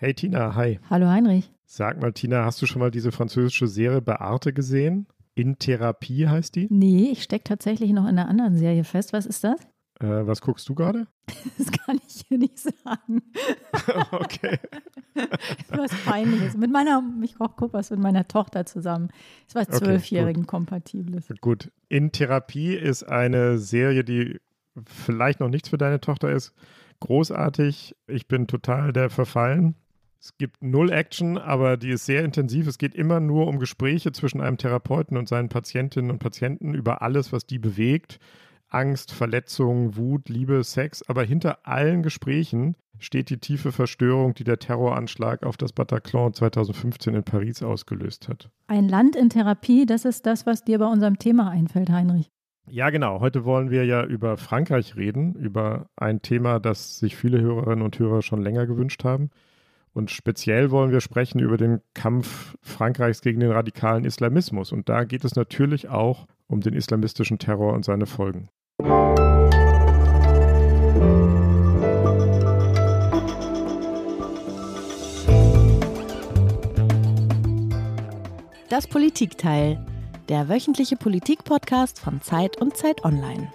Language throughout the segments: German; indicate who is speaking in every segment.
Speaker 1: Hey Tina, hi.
Speaker 2: Hallo Heinrich.
Speaker 1: Sag mal, Tina, hast du schon mal diese französische Serie Beate gesehen? In Therapie heißt die?
Speaker 2: Nee, ich stecke tatsächlich noch in einer anderen Serie fest. Was ist das?
Speaker 1: Äh, was guckst du gerade?
Speaker 2: Das kann ich hier nicht sagen.
Speaker 1: okay.
Speaker 2: was Peinliches. Mit meiner, ich gucke was mit meiner Tochter zusammen. Es war zwölfjährigen okay, kompatibles.
Speaker 1: Gut. In Therapie ist eine Serie, die vielleicht noch nichts für deine Tochter ist. Großartig. Ich bin total der Verfallen. Es gibt null Action, aber die ist sehr intensiv. Es geht immer nur um Gespräche zwischen einem Therapeuten und seinen Patientinnen und Patienten über alles, was die bewegt. Angst, Verletzung, Wut, Liebe, Sex. Aber hinter allen Gesprächen steht die tiefe Verstörung, die der Terroranschlag auf das Bataclan 2015 in Paris ausgelöst hat.
Speaker 2: Ein Land in Therapie, das ist das, was dir bei unserem Thema einfällt, Heinrich.
Speaker 1: Ja, genau. Heute wollen wir ja über Frankreich reden, über ein Thema, das sich viele Hörerinnen und Hörer schon länger gewünscht haben. Und speziell wollen wir sprechen über den Kampf Frankreichs gegen den radikalen Islamismus. Und da geht es natürlich auch um den islamistischen Terror und seine Folgen.
Speaker 3: Das Politikteil, der wöchentliche Politik-Podcast von Zeit und Zeit Online.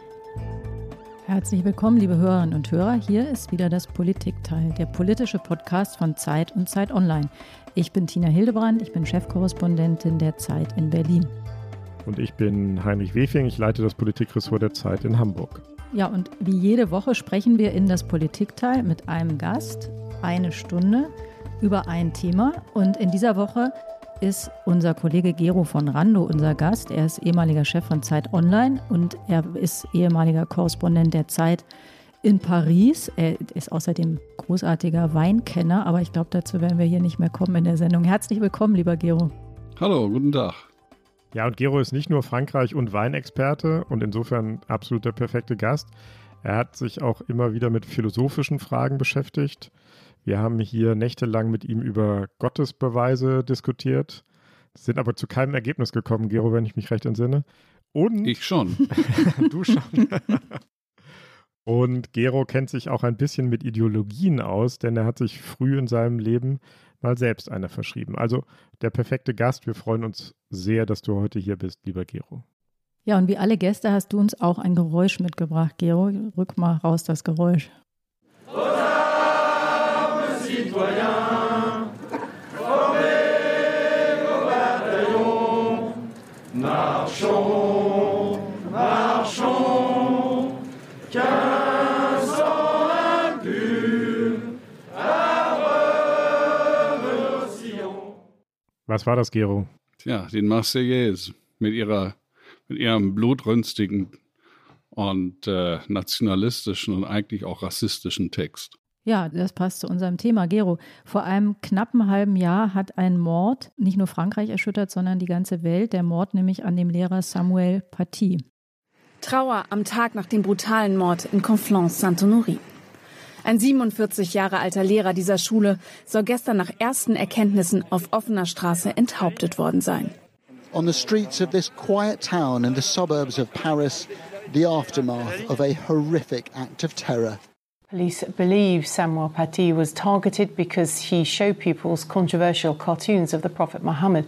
Speaker 2: Herzlich willkommen, liebe Hörerinnen und Hörer. Hier ist wieder das Politikteil, der politische Podcast von Zeit und Zeit Online. Ich bin Tina Hildebrand, ich bin Chefkorrespondentin der Zeit in Berlin.
Speaker 1: Und ich bin Heinrich Wefing, ich leite das Politikressort der Zeit in Hamburg.
Speaker 2: Ja, und wie jede Woche sprechen wir in das Politikteil mit einem Gast eine Stunde über ein Thema. Und in dieser Woche ist unser Kollege Gero von Rando unser Gast. Er ist ehemaliger Chef von Zeit Online und er ist ehemaliger Korrespondent der Zeit in Paris. Er ist außerdem großartiger Weinkenner, aber ich glaube, dazu werden wir hier nicht mehr kommen in der Sendung. Herzlich willkommen, lieber Gero.
Speaker 4: Hallo, guten Tag.
Speaker 1: Ja, und Gero ist nicht nur Frankreich- und Weinexperte und insofern absolut der perfekte Gast. Er hat sich auch immer wieder mit philosophischen Fragen beschäftigt. Wir haben hier nächtelang mit ihm über Gottesbeweise diskutiert, sind aber zu keinem Ergebnis gekommen, Gero, wenn ich mich recht entsinne.
Speaker 4: Und ich schon.
Speaker 1: du schon. Und Gero kennt sich auch ein bisschen mit Ideologien aus, denn er hat sich früh in seinem Leben mal selbst einer verschrieben. Also der perfekte Gast. Wir freuen uns sehr, dass du heute hier bist, lieber Gero.
Speaker 2: Ja, und wie alle Gäste hast du uns auch ein Geräusch mitgebracht, Gero. Rück mal raus das Geräusch. Citoyens, formez vos bataillons, marchons, marchons, qu'un
Speaker 4: Was war das, Gero? Tja, den Marseillaise mit ihrer mit ihrem blutrünstigen und äh, nationalistischen und eigentlich auch rassistischen Text.
Speaker 2: Ja, das passt zu unserem Thema. Gero, vor einem knappen halben Jahr hat ein Mord nicht nur Frankreich erschüttert, sondern die ganze Welt. Der Mord nämlich an dem Lehrer Samuel Paty.
Speaker 5: Trauer am Tag nach dem brutalen Mord in Conflans-Saint-Honoré. Ein 47 Jahre alter Lehrer dieser Schule soll gestern nach ersten Erkenntnissen auf offener Straße enthauptet worden sein. On the streets of this quiet town in the suburbs of Paris, the aftermath of a horrific act of terror.
Speaker 6: Police believe Samuel Paty was targeted because he showed pupils controversial cartoons of the Prophet Muhammad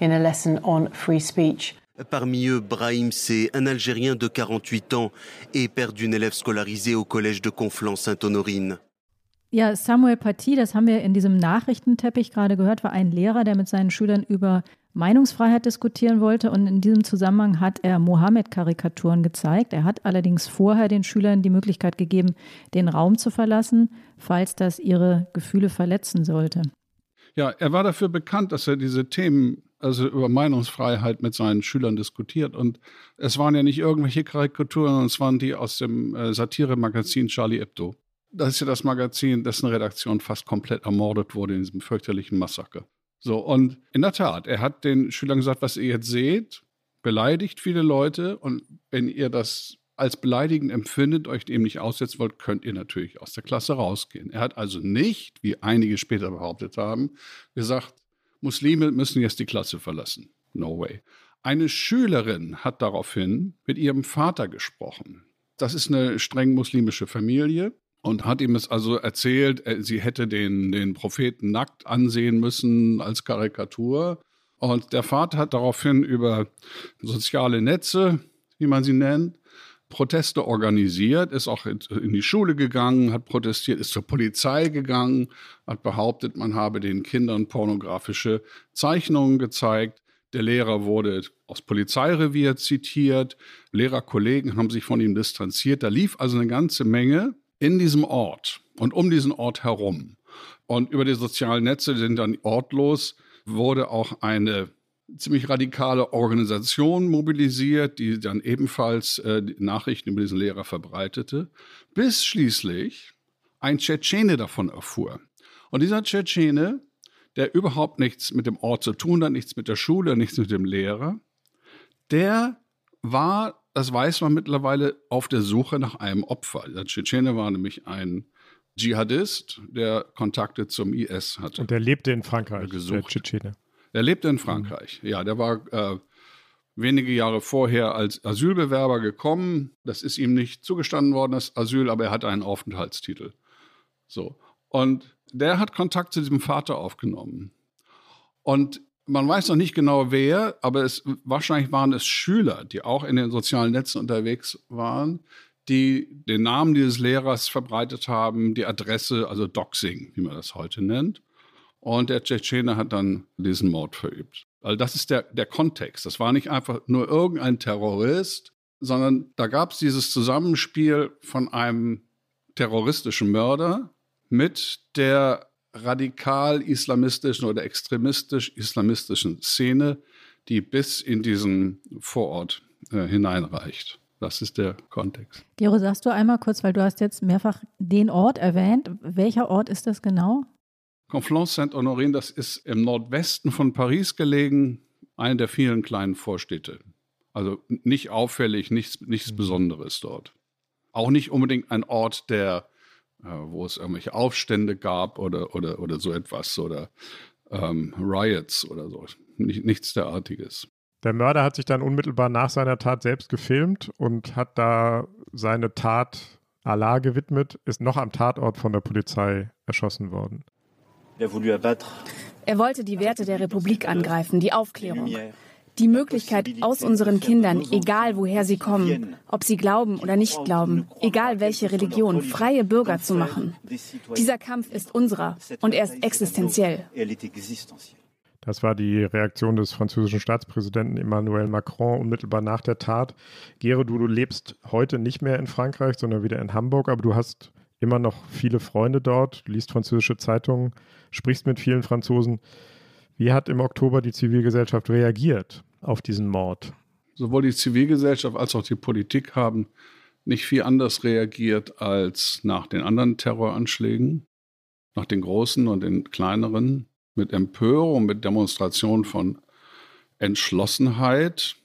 Speaker 6: in a lesson on free speech.
Speaker 7: Parmi eux, Brahim C., un Algérien de 48 ans et père d'une élève scolarisée au collège de Conflans-Sainte-Honorine.
Speaker 2: Ja, Samuel Paty, das haben wir in diesem Nachrichtenteppich gerade gehört, war ein Lehrer, der mit seinen Schülern über Meinungsfreiheit diskutieren wollte und in diesem Zusammenhang hat er Mohammed-Karikaturen gezeigt. Er hat allerdings vorher den Schülern die Möglichkeit gegeben, den Raum zu verlassen, falls das ihre Gefühle verletzen sollte.
Speaker 4: Ja, er war dafür bekannt, dass er diese Themen, also über Meinungsfreiheit mit seinen Schülern diskutiert. Und es waren ja nicht irgendwelche Karikaturen, sondern es waren die aus dem äh, Satire-Magazin Charlie Hebdo. Das ist ja das Magazin, dessen Redaktion fast komplett ermordet wurde in diesem fürchterlichen Massaker. So, und in der Tat, er hat den Schülern gesagt, was ihr jetzt seht, beleidigt viele Leute und wenn ihr das als beleidigend empfindet, euch dem nicht aussetzen wollt, könnt ihr natürlich aus der Klasse rausgehen. Er hat also nicht, wie einige später behauptet haben, gesagt, Muslime müssen jetzt die Klasse verlassen. No way. Eine Schülerin hat daraufhin mit ihrem Vater gesprochen. Das ist eine streng muslimische Familie und hat ihm es also erzählt, äh, sie hätte den, den Propheten nackt ansehen müssen als Karikatur. Und der Vater hat daraufhin über soziale Netze, wie man sie nennt, Proteste organisiert, ist auch in die Schule gegangen, hat protestiert, ist zur Polizei gegangen, hat behauptet, man habe den Kindern pornografische Zeichnungen gezeigt. Der Lehrer wurde aus Polizeirevier zitiert, Lehrerkollegen haben sich von ihm distanziert. Da lief also eine ganze Menge in diesem Ort und um diesen Ort herum. Und über die sozialen Netze sind dann ortlos, wurde auch eine ziemlich radikale Organisation mobilisiert, die dann ebenfalls äh, Nachrichten über diesen Lehrer verbreitete, bis schließlich ein Tschetschene davon erfuhr. Und dieser Tschetschene, der überhaupt nichts mit dem Ort zu tun hat, nichts mit der Schule, nichts mit dem Lehrer, der war das weiß man mittlerweile, auf der Suche nach einem Opfer. Der Tschetschene war nämlich ein Dschihadist, der Kontakte zum IS hatte.
Speaker 1: Und der lebte in Frankreich, gesucht. der Tschetschene.
Speaker 4: Der lebte in Frankreich, mhm. ja. Der war äh, wenige Jahre vorher als Asylbewerber gekommen. Das ist ihm nicht zugestanden worden, das Asyl, aber er hatte einen Aufenthaltstitel. So. Und der hat Kontakt zu diesem Vater aufgenommen. Und man weiß noch nicht genau wer, aber es, wahrscheinlich waren es Schüler, die auch in den sozialen Netzen unterwegs waren, die den Namen dieses Lehrers verbreitet haben, die Adresse, also Doxing, wie man das heute nennt. Und der Tschetschene hat dann diesen Mord verübt. Also das ist der, der Kontext. Das war nicht einfach nur irgendein Terrorist, sondern da gab es dieses Zusammenspiel von einem terroristischen Mörder mit der radikal-islamistischen oder extremistisch-islamistischen Szene, die bis in diesen Vorort äh, hineinreicht. Das ist der Kontext.
Speaker 2: Gero, sagst du einmal kurz, weil du hast jetzt mehrfach den Ort erwähnt. Welcher Ort ist das genau?
Speaker 4: Conflans-Saint-Honorin, das ist im Nordwesten von Paris gelegen, eine der vielen kleinen Vorstädte. Also nicht auffällig, nichts, nichts mhm. Besonderes dort. Auch nicht unbedingt ein Ort, der wo es irgendwelche Aufstände gab oder, oder, oder so etwas oder ähm, Riots oder so. Nicht, nichts derartiges.
Speaker 1: Der Mörder hat sich dann unmittelbar nach seiner Tat selbst gefilmt und hat da seine Tat Allah gewidmet, ist noch am Tatort von der Polizei erschossen worden.
Speaker 5: Er wollte die Werte der Republik angreifen, die Aufklärung die Möglichkeit, aus unseren Kindern, egal woher sie kommen, ob sie glauben oder nicht glauben, egal welche Religion, freie Bürger zu machen. Dieser Kampf ist unserer und er ist existenziell.
Speaker 1: Das war die Reaktion des französischen Staatspräsidenten Emmanuel Macron unmittelbar nach der Tat. Gere, du, du lebst heute nicht mehr in Frankreich, sondern wieder in Hamburg, aber du hast immer noch viele Freunde dort, liest französische Zeitungen, sprichst mit vielen Franzosen. Wie hat im Oktober die Zivilgesellschaft reagiert auf diesen Mord?
Speaker 4: Sowohl die Zivilgesellschaft als auch die Politik haben nicht viel anders reagiert als nach den anderen Terroranschlägen, nach den großen und den kleineren, mit Empörung, mit Demonstration von Entschlossenheit.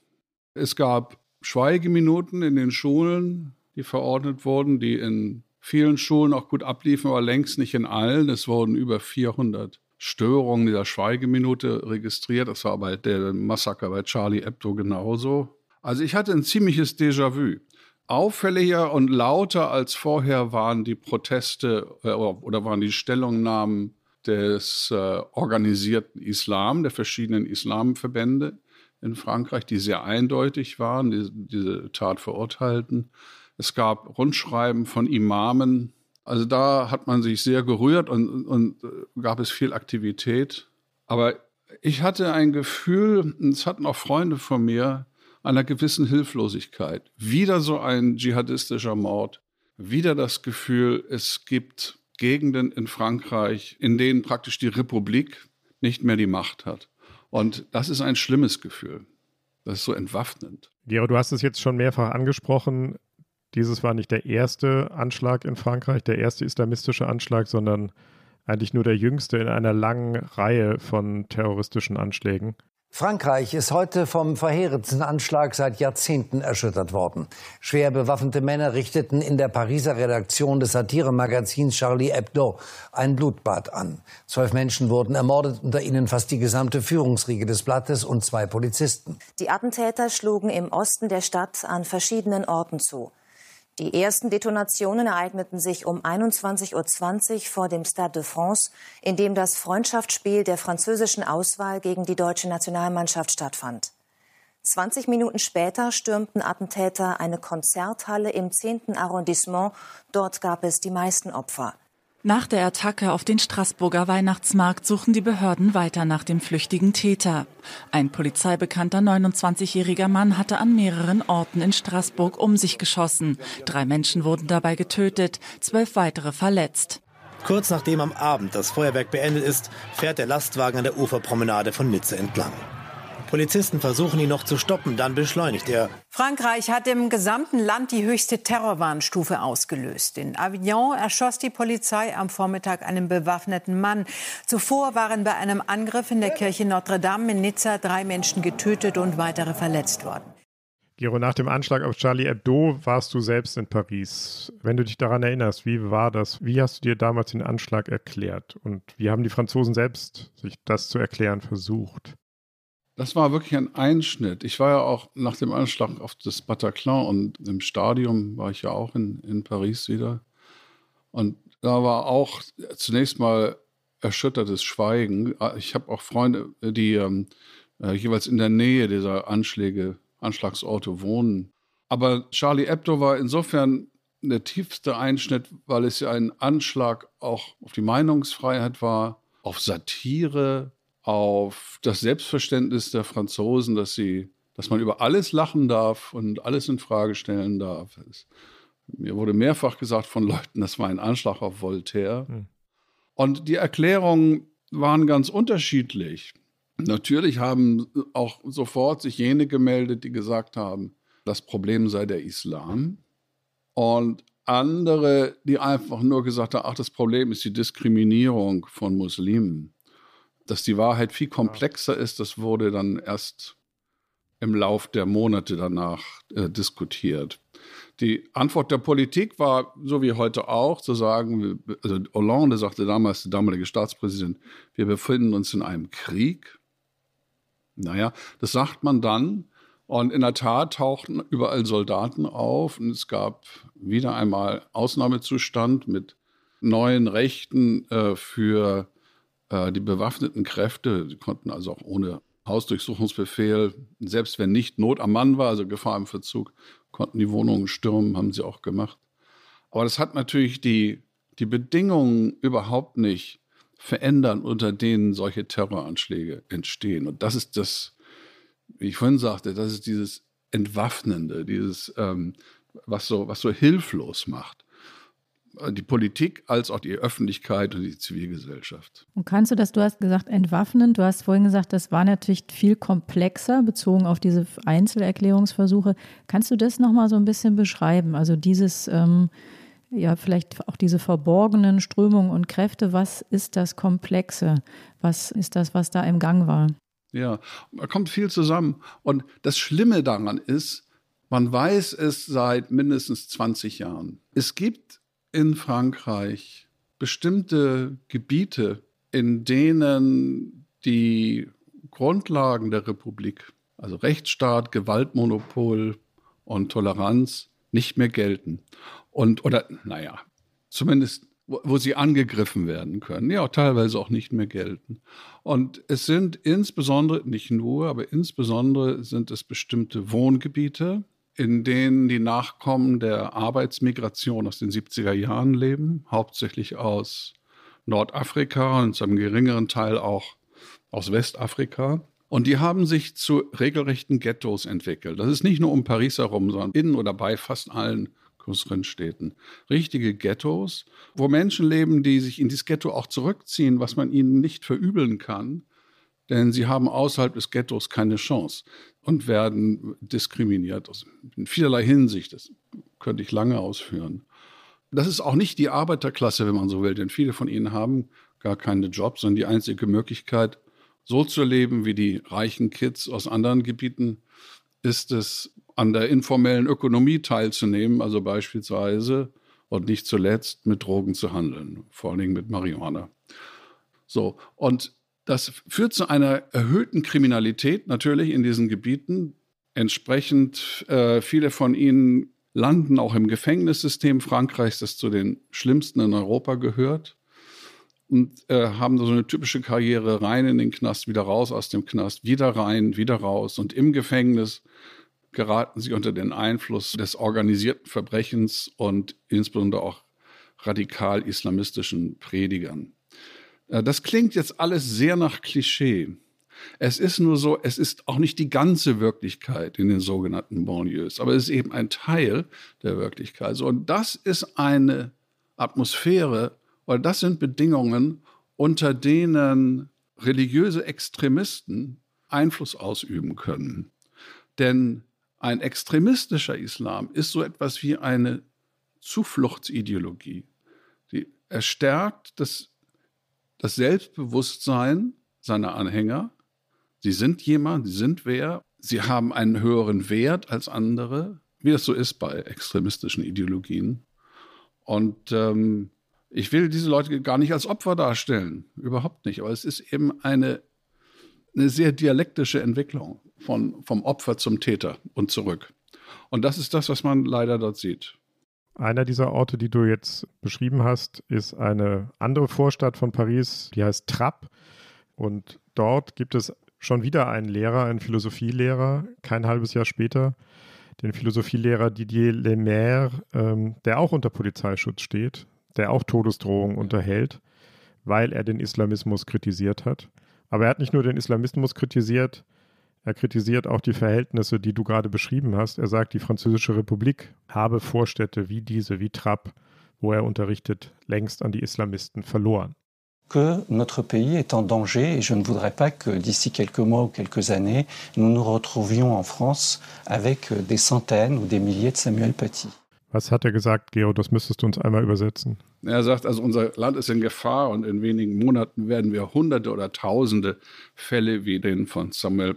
Speaker 4: Es gab Schweigeminuten in den Schulen, die verordnet wurden, die in vielen Schulen auch gut abliefen, aber längst nicht in allen. Es wurden über 400 Störung dieser Schweigeminute registriert. Das war bei der Massaker bei Charlie Hebdo genauso. Also ich hatte ein ziemliches Déjà-vu. Auffälliger und lauter als vorher waren die Proteste äh, oder waren die Stellungnahmen des äh, organisierten Islam, der verschiedenen Islamverbände in Frankreich, die sehr eindeutig waren, die, diese Tat verurteilten. Es gab Rundschreiben von Imamen, also da hat man sich sehr gerührt und, und gab es viel Aktivität. Aber ich hatte ein Gefühl, es hatten auch Freunde von mir, einer gewissen Hilflosigkeit. Wieder so ein dschihadistischer Mord. Wieder das Gefühl, es gibt Gegenden in Frankreich, in denen praktisch die Republik nicht mehr die Macht hat. Und das ist ein schlimmes Gefühl. Das ist so entwaffnend.
Speaker 1: Gero, du hast es jetzt schon mehrfach angesprochen. Dieses war nicht der erste Anschlag in Frankreich, der erste islamistische Anschlag, sondern eigentlich nur der jüngste in einer langen Reihe von terroristischen Anschlägen.
Speaker 8: Frankreich ist heute vom verheerendsten Anschlag seit Jahrzehnten erschüttert worden. Schwer bewaffnete Männer richteten in der Pariser Redaktion des Satiremagazins Charlie Hebdo ein Blutbad an. Zwölf Menschen wurden ermordet, unter ihnen fast die gesamte Führungsriege des Blattes und zwei Polizisten.
Speaker 9: Die Attentäter schlugen im Osten der Stadt an verschiedenen Orten zu. Die ersten Detonationen ereigneten sich um 21.20 Uhr vor dem Stade de France, in dem das Freundschaftsspiel der französischen Auswahl gegen die deutsche Nationalmannschaft stattfand. 20 Minuten später stürmten Attentäter eine Konzerthalle im 10. Arrondissement. Dort gab es die meisten Opfer.
Speaker 10: Nach der Attacke auf den Straßburger Weihnachtsmarkt suchen die Behörden weiter nach dem flüchtigen Täter. Ein polizeibekannter 29-jähriger Mann hatte an mehreren Orten in Straßburg um sich geschossen. Drei Menschen wurden dabei getötet, zwölf weitere verletzt.
Speaker 11: Kurz nachdem am Abend das Feuerwerk beendet ist, fährt der Lastwagen an der Uferpromenade von Nizza entlang. Polizisten versuchen ihn noch zu stoppen, dann beschleunigt er.
Speaker 12: Frankreich hat im gesamten Land die höchste Terrorwarnstufe ausgelöst. In Avignon erschoss die Polizei am Vormittag einen bewaffneten Mann. Zuvor waren bei einem Angriff in der Kirche Notre Dame in Nizza drei Menschen getötet und weitere verletzt worden.
Speaker 1: Gero, nach dem Anschlag auf Charlie Hebdo warst du selbst in Paris. Wenn du dich daran erinnerst, wie war das? Wie hast du dir damals den Anschlag erklärt? Und wie haben die Franzosen selbst sich das zu erklären versucht?
Speaker 4: Das war wirklich ein Einschnitt. Ich war ja auch nach dem Anschlag auf das Bataclan und im Stadion war ich ja auch in, in Paris wieder. Und da war auch zunächst mal erschüttertes Schweigen. Ich habe auch Freunde, die ähm, äh, jeweils in der Nähe dieser Anschläge, Anschlagsorte wohnen. Aber Charlie Hebdo war insofern der tiefste Einschnitt, weil es ja ein Anschlag auch auf die Meinungsfreiheit war, auf Satire, auf das Selbstverständnis der Franzosen, dass sie, dass man über alles lachen darf und alles in Frage stellen darf. Es, mir wurde mehrfach gesagt von Leuten, das war ein Anschlag auf Voltaire. Hm. Und die Erklärungen waren ganz unterschiedlich. Natürlich haben auch sofort sich jene gemeldet, die gesagt haben, das Problem sei der Islam. Und andere, die einfach nur gesagt haben, ach, das Problem ist die Diskriminierung von Muslimen dass die Wahrheit viel komplexer ist, das wurde dann erst im Lauf der Monate danach äh, diskutiert. Die Antwort der Politik war, so wie heute auch, zu sagen, also Hollande sagte damals, der damalige Staatspräsident, wir befinden uns in einem Krieg. Naja, das sagt man dann. Und in der Tat tauchten überall Soldaten auf und es gab wieder einmal Ausnahmezustand mit neuen Rechten äh, für die bewaffneten Kräfte, konnten also auch ohne Hausdurchsuchungsbefehl, selbst wenn nicht Not am Mann war, also Gefahr im Verzug, konnten die Wohnungen stürmen, haben sie auch gemacht. Aber das hat natürlich die, die Bedingungen überhaupt nicht verändern, unter denen solche Terroranschläge entstehen. Und das ist das, wie ich vorhin sagte, das ist dieses Entwaffnende, dieses, ähm, was, so, was so hilflos macht die Politik als auch die Öffentlichkeit und die Zivilgesellschaft.
Speaker 2: Und kannst du das, du hast gesagt, entwaffnend, du hast vorhin gesagt, das war natürlich viel komplexer bezogen auf diese Einzelerklärungsversuche. Kannst du das nochmal so ein bisschen beschreiben? Also dieses, ähm, ja, vielleicht auch diese verborgenen Strömungen und Kräfte, was ist das Komplexe? Was ist das, was da im Gang war?
Speaker 4: Ja, da kommt viel zusammen. Und das Schlimme daran ist, man weiß es seit mindestens 20 Jahren. Es gibt in Frankreich bestimmte Gebiete, in denen die Grundlagen der Republik, also Rechtsstaat, Gewaltmonopol und Toleranz, nicht mehr gelten. Und, oder, naja, zumindest wo, wo sie angegriffen werden können, ja, teilweise auch nicht mehr gelten. Und es sind insbesondere, nicht nur, aber insbesondere sind es bestimmte Wohngebiete, in denen die Nachkommen der Arbeitsmigration aus den 70er Jahren leben, hauptsächlich aus Nordafrika und zu einem geringeren Teil auch aus Westafrika. Und die haben sich zu regelrechten Ghettos entwickelt. Das ist nicht nur um Paris herum, sondern in oder bei fast allen größeren Städten. Richtige Ghettos, wo Menschen leben, die sich in dieses Ghetto auch zurückziehen, was man ihnen nicht verübeln kann, denn sie haben außerhalb des Ghettos keine Chance und werden diskriminiert in vielerlei Hinsicht. Das könnte ich lange ausführen. Das ist auch nicht die Arbeiterklasse, wenn man so will, denn viele von ihnen haben gar keine Jobs, sondern die einzige Möglichkeit, so zu leben wie die reichen Kids aus anderen Gebieten, ist es, an der informellen Ökonomie teilzunehmen, also beispielsweise und nicht zuletzt mit Drogen zu handeln, vor allen Dingen mit Marihuana. So, und das führt zu einer erhöhten Kriminalität natürlich in diesen Gebieten. Entsprechend äh, viele von ihnen landen auch im Gefängnissystem Frankreichs, das zu den schlimmsten in Europa gehört. Und äh, haben so eine typische Karriere rein in den Knast, wieder raus aus dem Knast, wieder rein, wieder raus. Und im Gefängnis geraten sie unter den Einfluss des organisierten Verbrechens und insbesondere auch radikal-islamistischen Predigern. Äh, das klingt jetzt alles sehr nach Klischee. Es ist nur so, es ist auch nicht die ganze Wirklichkeit in den sogenannten Banlieues, aber es ist eben ein Teil der Wirklichkeit. Und das ist eine Atmosphäre, weil das sind Bedingungen, unter denen religiöse Extremisten Einfluss ausüben können. Denn ein extremistischer Islam ist so etwas wie eine Zufluchtsideologie. Die erstärkt das, das Selbstbewusstsein seiner Anhänger. Sie sind jemand, sie sind wer, sie haben einen höheren Wert als andere, wie das so ist bei extremistischen Ideologien. Und ähm, ich will diese Leute gar nicht als Opfer darstellen, überhaupt nicht. Aber es ist eben eine, eine sehr dialektische Entwicklung von, vom Opfer zum Täter und zurück. Und das ist das, was man leider dort sieht.
Speaker 1: Einer dieser Orte, die du jetzt beschrieben hast, ist eine andere Vorstadt von Paris, die heißt Trapp. Und dort gibt es schon wieder einen Lehrer, einen Philosophielehrer, kein halbes Jahr später, den Philosophielehrer Didier Lemaire, ähm, der auch unter Polizeischutz steht, der auch Todesdrohungen unterhält, weil er den Islamismus kritisiert hat. Aber er hat nicht nur den Islamismus kritisiert, er kritisiert auch die Verhältnisse, die du gerade beschrieben hast. Er sagt, die Französische Republik habe Vorstädte wie diese, wie Trapp, wo er unterrichtet, längst an die Islamisten verloren.
Speaker 13: que notre pays est en danger et je ne voudrais pas que d'ici quelques mois ou quelques années, nous nous retrouvions en France avec des centaines ou des milliers de Samuel Paty.
Speaker 1: Was hat er gesagt, Gero? Das müsstest du uns einmal übersetzen.
Speaker 4: Er sagt, also unser Land ist in Gefahr und in wenigen Monaten werden wir Hunderte oder Tausende Fälle wie den von Samuel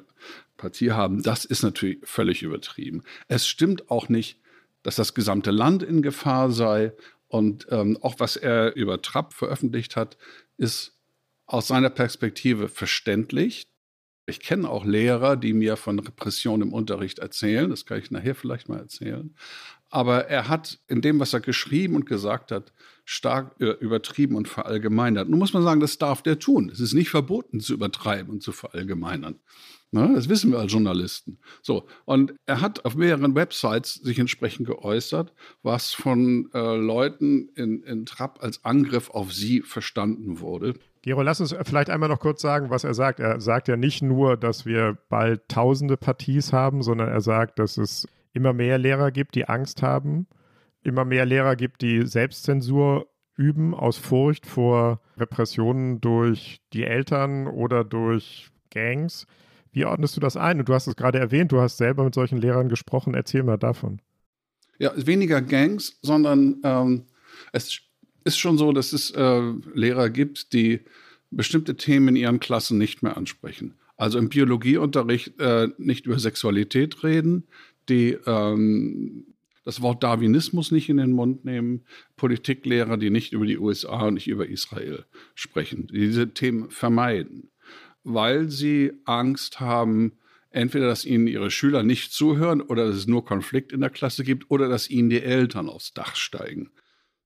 Speaker 4: Paty haben. Das ist natürlich völlig übertrieben. Es stimmt auch nicht, dass das gesamte Land in Gefahr sei. Und ähm, auch was er über Trapp veröffentlicht hat, ist aus seiner Perspektive verständlich. Ich kenne auch Lehrer, die mir von Repression im Unterricht erzählen. Das kann ich nachher vielleicht mal erzählen. Aber er hat in dem, was er geschrieben und gesagt hat, stark äh, übertrieben und verallgemeinert. Nun muss man sagen, das darf der tun. Es ist nicht verboten zu übertreiben und zu verallgemeinern. Ne? Das wissen wir als Journalisten. So, und er hat auf mehreren Websites sich entsprechend geäußert, was von äh, Leuten in, in Trapp als Angriff auf sie verstanden wurde.
Speaker 1: Gero, lass uns vielleicht einmal noch kurz sagen, was er sagt. Er sagt ja nicht nur, dass wir bald tausende Partys haben, sondern er sagt, dass es immer mehr Lehrer gibt, die Angst haben, immer mehr Lehrer gibt, die Selbstzensur üben aus Furcht vor Repressionen durch die Eltern oder durch Gangs. Wie ordnest du das ein? Und du hast es gerade erwähnt, du hast selber mit solchen Lehrern gesprochen. Erzähl mal davon.
Speaker 4: Ja, weniger Gangs, sondern ähm, es ist schon so, dass es äh, Lehrer gibt, die bestimmte Themen in ihren Klassen nicht mehr ansprechen. Also im Biologieunterricht äh, nicht über Sexualität reden, die ähm, das Wort Darwinismus nicht in den Mund nehmen, Politiklehrer, die nicht über die USA und nicht über Israel sprechen, die diese Themen vermeiden weil sie Angst haben, entweder, dass ihnen ihre Schüler nicht zuhören oder dass es nur Konflikt in der Klasse gibt oder dass ihnen die Eltern aufs Dach steigen.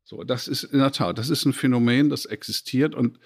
Speaker 4: So, das ist in der Tat, das ist ein Phänomen, das existiert und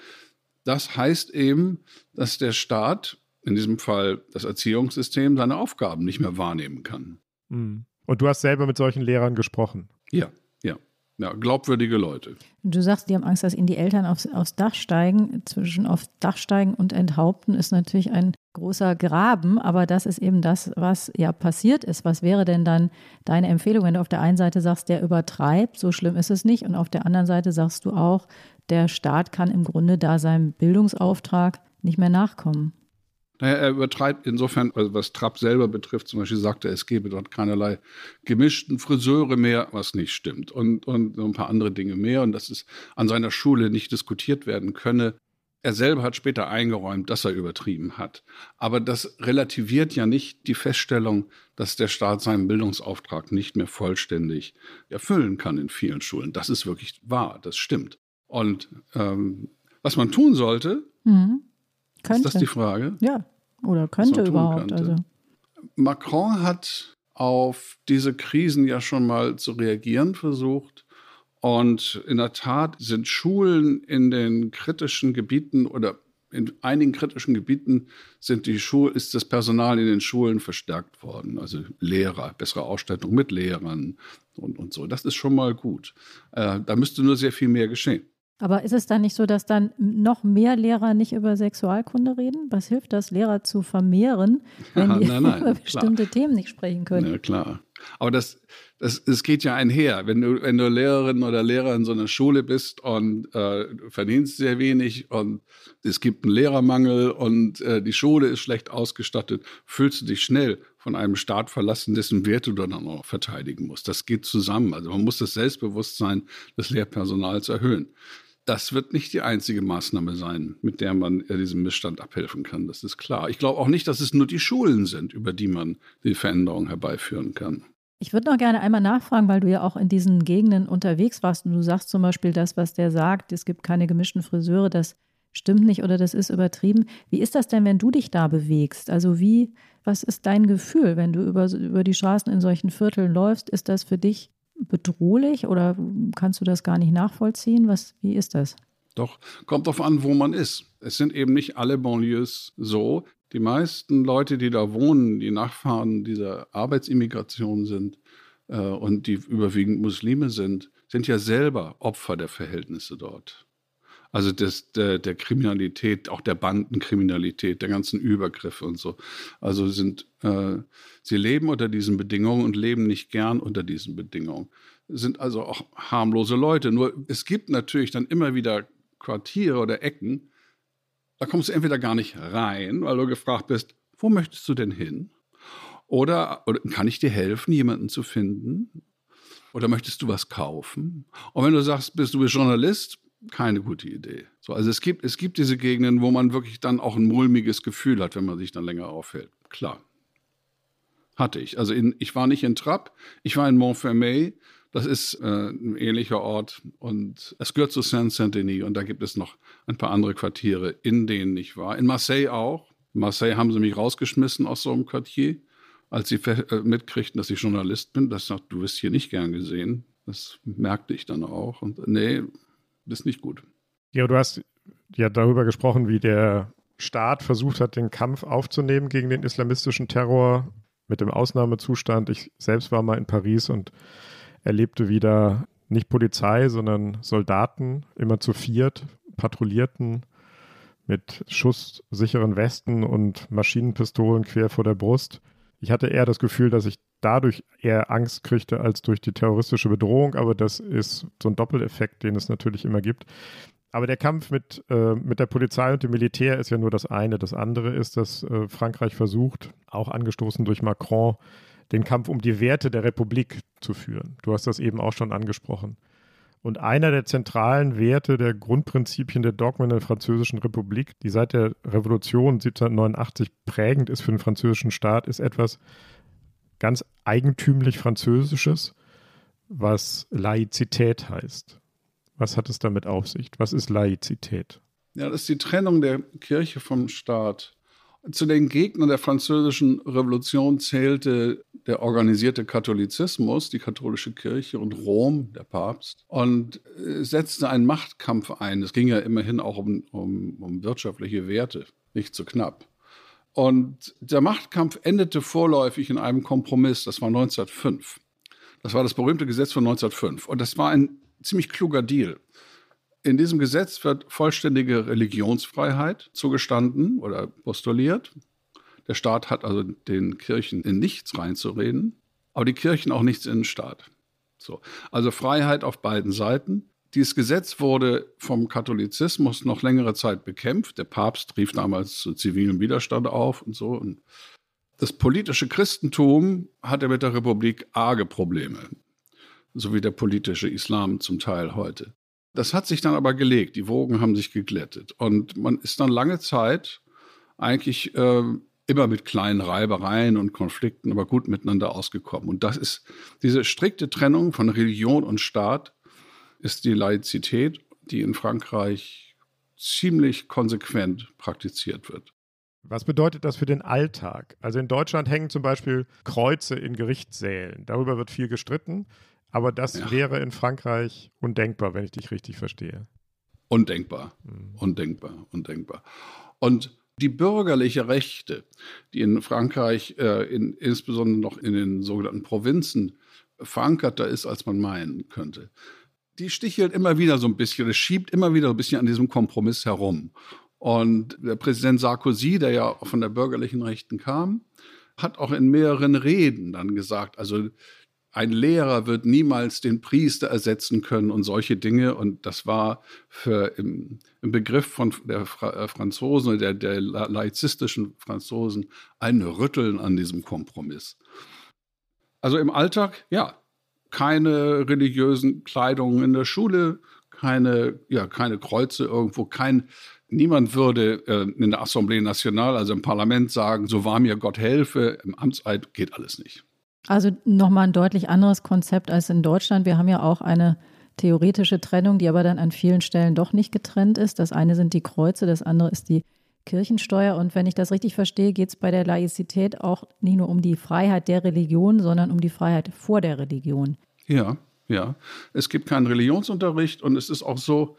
Speaker 4: das heißt eben, dass der Staat, in diesem Fall das Erziehungssystem, seine Aufgaben nicht mehr wahrnehmen kann.
Speaker 1: Mhm. Und du hast selber mit solchen Lehrern gesprochen?
Speaker 4: Ja, ja. Ja, glaubwürdige Leute.
Speaker 2: Du sagst, die haben Angst, dass ihnen die Eltern aufs, aufs Dach steigen. Zwischen aufs Dach steigen und enthaupten ist natürlich ein großer Graben, aber das ist eben das, was ja passiert ist. Was wäre denn dann deine Empfehlung, wenn du auf der einen Seite sagst, der übertreibt, so schlimm ist es nicht, und auf der anderen Seite sagst du auch, der Staat kann im Grunde da seinem Bildungsauftrag nicht mehr nachkommen?
Speaker 4: Naja, er übertreibt insofern, also was Trapp selber betrifft, zum Beispiel sagte er, es gebe dort keinerlei gemischten Friseure mehr, was nicht stimmt. Und, und ein paar andere Dinge mehr und dass es an seiner Schule nicht diskutiert werden könne. Er selber hat später eingeräumt, dass er übertrieben hat. Aber das relativiert ja nicht die Feststellung, dass der Staat seinen Bildungsauftrag nicht mehr vollständig erfüllen kann in vielen Schulen. Das ist wirklich wahr, das stimmt. Und ähm, was man tun sollte, mhm
Speaker 2: könnte.
Speaker 4: Ist das die Frage?
Speaker 2: Ja, oder könnte überhaupt. Also.
Speaker 4: Macron hat auf diese Krisen ja schon mal zu reagieren versucht. Und in der Tat sind Schulen in den kritischen Gebieten oder in einigen kritischen Gebieten sind die Schul ist das Personal in den Schulen verstärkt worden. Also Lehrer, bessere Ausstattung mit Lehrern und, und so. Das ist schon mal gut. Äh, da müsste nur sehr viel mehr geschehen.
Speaker 2: Aber ist es dann nicht so, dass dann noch mehr Lehrer nicht über Sexualkunde reden? Was hilft das, Lehrer zu vermehren, wenn die nein, nein, über bestimmte klar. Themen nicht sprechen können?
Speaker 4: Ja, klar. Aber das, das, das geht ja einher. Wenn du, wenn du Lehrerin oder Lehrer in so einer Schule bist und äh, verdienst sehr wenig und es gibt einen Lehrermangel und äh, die Schule ist schlecht ausgestattet, fühlst du dich schnell von einem Staat verlassen, dessen Werte du dann auch noch verteidigen musst. Das geht zusammen. Also man muss das Selbstbewusstsein des Lehrpersonals erhöhen das wird nicht die einzige Maßnahme sein, mit der man äh, diesem Missstand abhelfen kann. Das ist klar. Ich glaube auch nicht, dass es nur die Schulen sind, über die man die Veränderung herbeiführen kann.
Speaker 2: Ich würde noch gerne einmal nachfragen, weil du ja auch in diesen Gegenden unterwegs warst und du sagst zum Beispiel das, was der sagt, es gibt keine gemischten Friseure, das stimmt nicht oder das ist übertrieben. Wie ist das denn, wenn du dich da bewegst? Also wie, was ist dein Gefühl, wenn du über, über die Straßen in solchen Vierteln läufst? Ist das für dich bedrohlich oder kannst du das gar nicht nachvollziehen? Was, wie ist das?
Speaker 4: Doch, kommt darauf an, wo man ist. Es sind eben nicht alle Banlieues so. Die meisten Leute, die da wohnen, die Nachfahren dieser Arbeitsimmigration sind äh, und die überwiegend Muslime sind, sind ja selber Opfer der Verhältnisse dort also des, der, der Kriminalität, auch der Bandenkriminalität, der ganzen Übergriffe und so. Also sind, äh, sie leben unter diesen Bedingungen und leben nicht gern unter diesen Bedingungen. Sind also auch harmlose Leute. Nur es gibt natürlich dann immer wieder Quartiere oder Ecken, da kommst du entweder gar nicht rein, weil du gefragt bist, wo möchtest du denn hin? Oder, oder kann ich dir helfen, jemanden zu finden? Oder möchtest du was kaufen? Und wenn du sagst, bist du bist Journalist, keine gute Idee. So, also es gibt, es gibt diese Gegenden, wo man wirklich dann auch ein mulmiges Gefühl hat, wenn man sich dann länger aufhält. Klar. Hatte ich. Also in, ich war nicht in Trapp, ich war in Montfermeil. Das ist äh, ein ähnlicher Ort und es gehört zu Saint-Saint-Denis und da gibt es noch ein paar andere Quartiere, in denen ich war. In Marseille auch. In Marseille haben sie mich rausgeschmissen aus so einem Quartier, als sie äh, mitkriegten, dass ich Journalist bin. Das sagt, du wirst hier nicht gern gesehen. Das merkte ich dann auch. Und nee, das ist nicht gut.
Speaker 1: Ja, du hast ja darüber gesprochen, wie der Staat versucht hat, den Kampf aufzunehmen gegen den islamistischen Terror mit dem Ausnahmezustand. Ich selbst war mal in Paris und erlebte wieder nicht Polizei, sondern Soldaten, immer zu viert, patrouillierten mit schusssicheren Westen und Maschinenpistolen quer vor der Brust. Ich hatte eher das Gefühl, dass ich dadurch eher Angst kriegte als durch die terroristische Bedrohung, aber das ist so ein Doppeleffekt, den es natürlich immer gibt. Aber der Kampf mit, äh, mit der Polizei und dem Militär ist ja nur das eine. Das andere ist, dass äh, Frankreich versucht, auch angestoßen durch Macron, den Kampf um die Werte der Republik zu führen. Du hast das eben auch schon angesprochen. Und einer der zentralen Werte der Grundprinzipien der Dogmen der Französischen Republik, die seit der Revolution 1789 prägend ist für den französischen Staat, ist etwas, ganz eigentümlich Französisches, was Laizität heißt. Was hat es damit auf sich? Was ist Laizität?
Speaker 4: Ja, das ist die Trennung der Kirche vom Staat. Zu den Gegnern der französischen Revolution zählte der organisierte Katholizismus, die katholische Kirche und Rom, der Papst, und äh, setzte einen Machtkampf ein. Es ging ja immerhin auch um, um, um wirtschaftliche Werte, nicht zu knapp. Und der Machtkampf endete vorläufig in einem Kompromiss, das war 1905. Das war das berühmte Gesetz von 1905. Und das war ein ziemlich kluger Deal. In diesem Gesetz wird vollständige Religionsfreiheit zugestanden oder postuliert. Der Staat hat also den Kirchen in nichts reinzureden, aber die Kirchen auch nichts in den Staat. So. Also Freiheit auf beiden Seiten. Dieses Gesetz wurde vom Katholizismus noch längere Zeit bekämpft. Der Papst rief damals zu zivilem Widerstand auf und so. Und das politische Christentum hatte mit der Republik arge Probleme, so wie der politische Islam zum Teil heute. Das hat sich dann aber gelegt, die Wogen haben sich geglättet und man ist dann lange Zeit eigentlich äh, immer mit kleinen Reibereien und Konflikten, aber gut miteinander ausgekommen. Und das ist diese strikte Trennung von Religion und Staat ist die Laizität, die in Frankreich ziemlich konsequent praktiziert wird.
Speaker 1: Was bedeutet das für den Alltag? Also in Deutschland hängen zum Beispiel Kreuze in Gerichtssälen. Darüber wird viel gestritten, aber das ja. wäre in Frankreich undenkbar, wenn ich dich richtig verstehe.
Speaker 4: Undenkbar, mhm. undenkbar, undenkbar. Und die bürgerliche Rechte, die in Frankreich äh, in, insbesondere noch in den sogenannten Provinzen verankerter ist, als man meinen könnte, die stichelt immer wieder so ein bisschen, es schiebt immer wieder ein bisschen an diesem Kompromiss herum. Und der Präsident Sarkozy, der ja von der bürgerlichen Rechten kam, hat auch in mehreren Reden dann gesagt, also ein Lehrer wird niemals den Priester ersetzen können und solche Dinge. Und das war für im, im Begriff von der Fra äh, Franzosen, der, der laizistischen Franzosen, ein Rütteln an diesem Kompromiss. Also im Alltag, ja, keine religiösen Kleidungen in der Schule, keine, ja, keine Kreuze irgendwo, kein, niemand würde äh, in der Assemblée Nationale, also im Parlament sagen, so war mir Gott helfe, im Amtseid geht alles nicht.
Speaker 2: Also nochmal ein deutlich anderes Konzept als in Deutschland. Wir haben ja auch eine theoretische Trennung, die aber dann an vielen Stellen doch nicht getrennt ist. Das eine sind die Kreuze, das andere ist die Kirchensteuer. Und wenn ich das richtig verstehe, geht es bei der Laizität auch nicht nur um die Freiheit der Religion, sondern um die Freiheit vor der Religion.
Speaker 4: Ja, ja. Es gibt keinen Religionsunterricht und es ist auch so,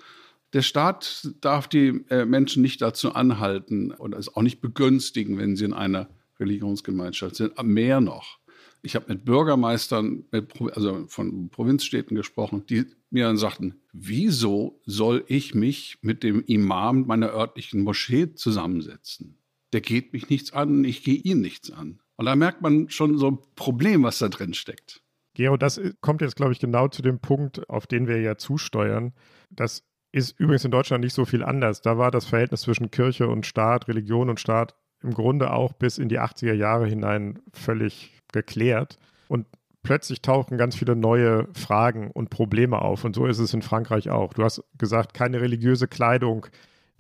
Speaker 4: der Staat darf die äh, Menschen nicht dazu anhalten und es auch nicht begünstigen, wenn sie in einer Religionsgemeinschaft sind. Mehr noch ich habe mit Bürgermeistern, mit, also von Provinzstädten gesprochen, die mir dann sagten, wieso soll ich mich mit dem Imam meiner örtlichen Moschee zusammensetzen? Der geht mich nichts an, ich gehe ihn nichts an. Und da merkt man schon so ein Problem, was da drin steckt.
Speaker 1: Gero, das kommt jetzt, glaube ich, genau zu dem Punkt, auf den wir ja zusteuern. Das ist übrigens in Deutschland nicht so viel anders. Da war das Verhältnis zwischen Kirche und Staat, Religion und Staat im Grunde auch bis in die 80er Jahre hinein völlig geklärt. Und plötzlich tauchen ganz viele neue Fragen und Probleme auf. Und so ist es in Frankreich auch. Du hast gesagt, keine religiöse Kleidung